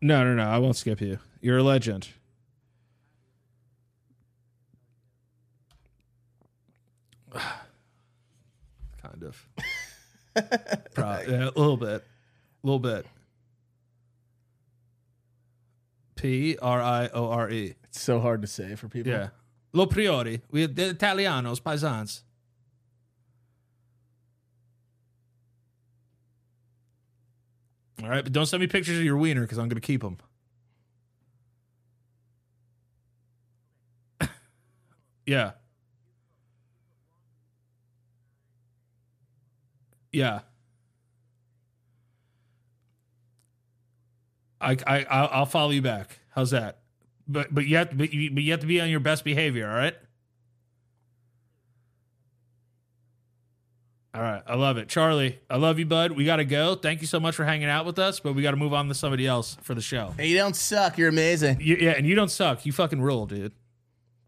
No, no, no. I won't skip you. You're a legend. (sighs) kind of. (laughs) Pro- yeah, a little bit. A little bit. P R I O R E.
It's so hard to say for people.
Yeah. Lo priori. We the Italianos, paisans. All right, but don't send me pictures of your wiener because I'm going to keep them. (laughs) yeah. Yeah. I I I'll I'll follow you back. How's that? But but you have to but you, but you have to be on your best behavior. All right. All right, I love it, Charlie. I love you, bud. We got to go. Thank you so much for hanging out with us, but we got to move on to somebody else for the show.
Hey, you don't suck. You're amazing.
You, yeah, and you don't suck. You fucking rule, dude.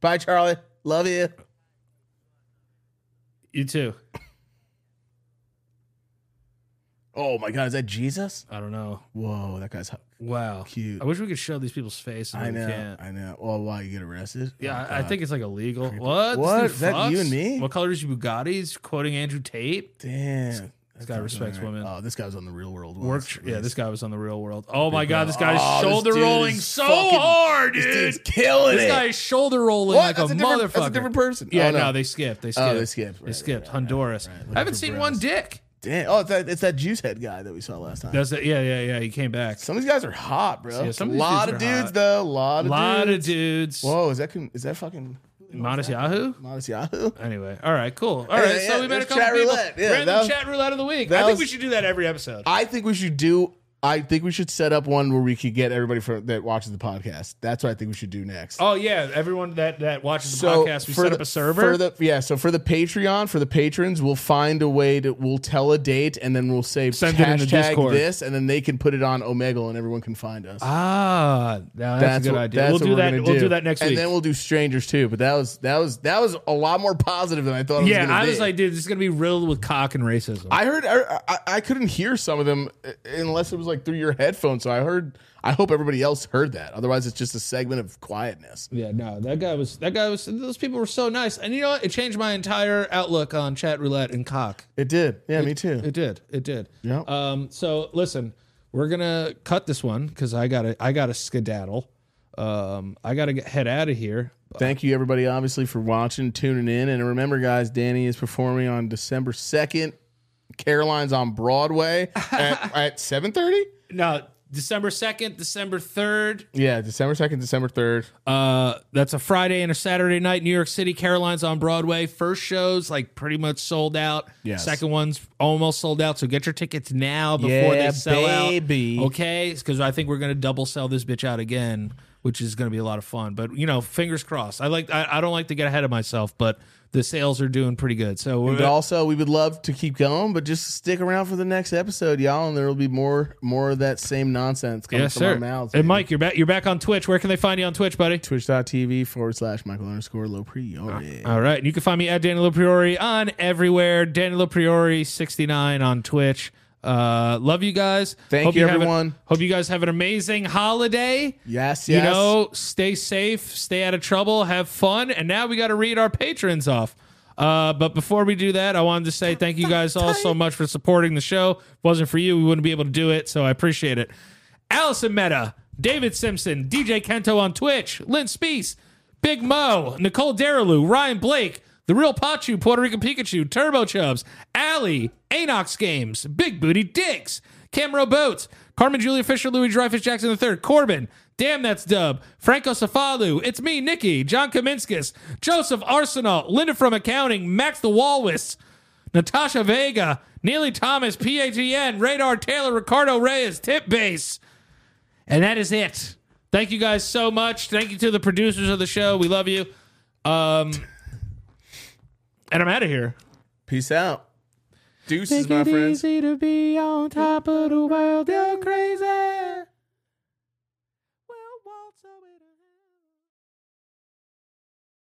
Bye, Charlie. Love you.
You too.
Oh my God, is that Jesus?
I don't know.
Whoa, that guy's hu-
Wow,
Cute.
I wish we could show these people's faces.
I know.
can't.
I know. Well, why you get arrested?
Oh, yeah,
Oh,
I, I think it's like illegal. What? This
What?
dude
Is that you and me?
What color is your Bugattis? Quoting Andrew Tate.
Damn.
This guy respects women.
Oh, this guy was on the real world.
Work.
once.
Yeah, this guy was on the Real World. Oh my god, this guy's
Oh,
shoulder
dude
rolling so
fucking-
hard,
This
dude.
dude's killing
This
it.
guy's shoulder rolling
What?
like
That's
a,
a
motherfucker.
that's a different person.
Yeah,
Oh, no.
no. they skipped. They skipped.
Oh, they skipped.
They skipped.
right, right,
Honduras.
right.
I haven't seen one dick.
Damn. Oh, it's that, it's that juice head guy that we saw last time.
That's it. Yeah, yeah, yeah. He came back.
some of these guys are hot, bro.
Yeah, some of
a
these
lot
dudes
of
are
dudes,
hot.
though. A lot of
lot
dudes.
of dudes.
Whoa, is that is that fucking
Modest Yahoo.
Modest Yahoo?
Anyway, all right, cool. All right, so
yeah,
we met a couple
chat
people.
roulette. Yeah,
Random
was-
chat roulette of the week. I think
was-
we should do that every episode.
I think we should do. I think we should set up one where we could get everybody for, that watches the podcast. That's what I think we should do next.
oh yeah, everyone that that watches the
so
podcast, we set
the,
up a server.
for the yeah. So for the Patreon, for the patrons, we'll find a way to we'll tell a date and then we'll say
Send it in the
hashtag this, and then they can put it on Omegle and everyone can find us.
ah, now that's, a good
what-
idea.
that's
We'll do that. We'll do that next
and
week.
then we'll do strangers too. But that was that was that was a lot more positive than I thought. It was
yeah,
gonna
I was
be.
like, dude, this is gonna be riddled with cock and racism.
I heard I, I, I couldn't hear some of them uh, unless it was like through your headphones. So I heard. I hope everybody else heard that. Otherwise, it's just a segment of quietness.
Yeah, no, that guy was that guy was those people were so nice. And you know what? It changed my entire outlook on chat roulette and cock.
It did. Yeah, me too.
It did. It did.
Yeah.
Um so listen, we're to cut this one cuz I got to I got to skedaddle. Um I got to get head out of here.
Thank you, everybody, obviously, for watching, tuning in. And remember, guys, Danny is performing on December 2nd. Caroline's on Broadway at, (laughs) at 7.30?
No, December 2nd, December 3rd.
Yeah, December 2nd, December 3rd.
Uh, that's a Friday and a Saturday night. New York City, Caroline's on Broadway. First show's like pretty much sold out.
Yes.
Second one's almost sold out. So get your tickets now before
Yeah,
they sell
baby.
out. Okay, because I think we're gonna double sell this bitch out again, which is gonna be a lot of fun. But you know, fingers crossed. I like. I, I don't like to get ahead of myself, but the sales are doing pretty good. So
But also, we would love to keep going, but just stick around for the next episode, y'all, and there will be more more of that same nonsense coming
yes,
from
sir.
our mouths.
and Mike, you're back. You're back on Twitch. Where can they find you on Twitch, buddy?
Twitch.tv forward slash Michael underscore low priori.
Ah, all right. And you can find me at Daniel Priore on everywhere. Daniel Priore 69 on Twitch. Uh, love you guys.
Thank you,
have an-
everyone.
hope you guys have an amazing holiday.
Yes, yes.
You know, stay safe, stay out of trouble, have fun. And now we got to read our patrons off. Uh, but before we do that, I wanted to say thank you guys all so much for supporting the show. If it wasn't for you, we wouldn't be able to do it. So I appreciate it. Allison Meta, David Simpson, DJ Kento on Twitch, Lynn Spees, Big Mo, Nicole Derilu, Ryan Blake, The Real Pachu, Puerto Rican Pikachu, Turbo Chubs, Allie, Anox Games, Big Booty Dicks, Camero Boats, Carmen Julia Fisher, Louis Dreyfus Jackson III, Corbin, Damn That's Dub, Franco Safalu, It's Me, Nikki, John Kaminskis, Joseph Arsenal, Linda from Accounting, Max the Walrus, Natasha Vega, Neely Thomas, PAGN, Radar Taylor, Ricardo Reyes, Tip Base. And that is it. Thank you guys so much. Thank you to the producers of the show. We love you. Um, and I'm out of here.
Peace out. Deuces, my friends.
easy to be on top of the world. You're crazy.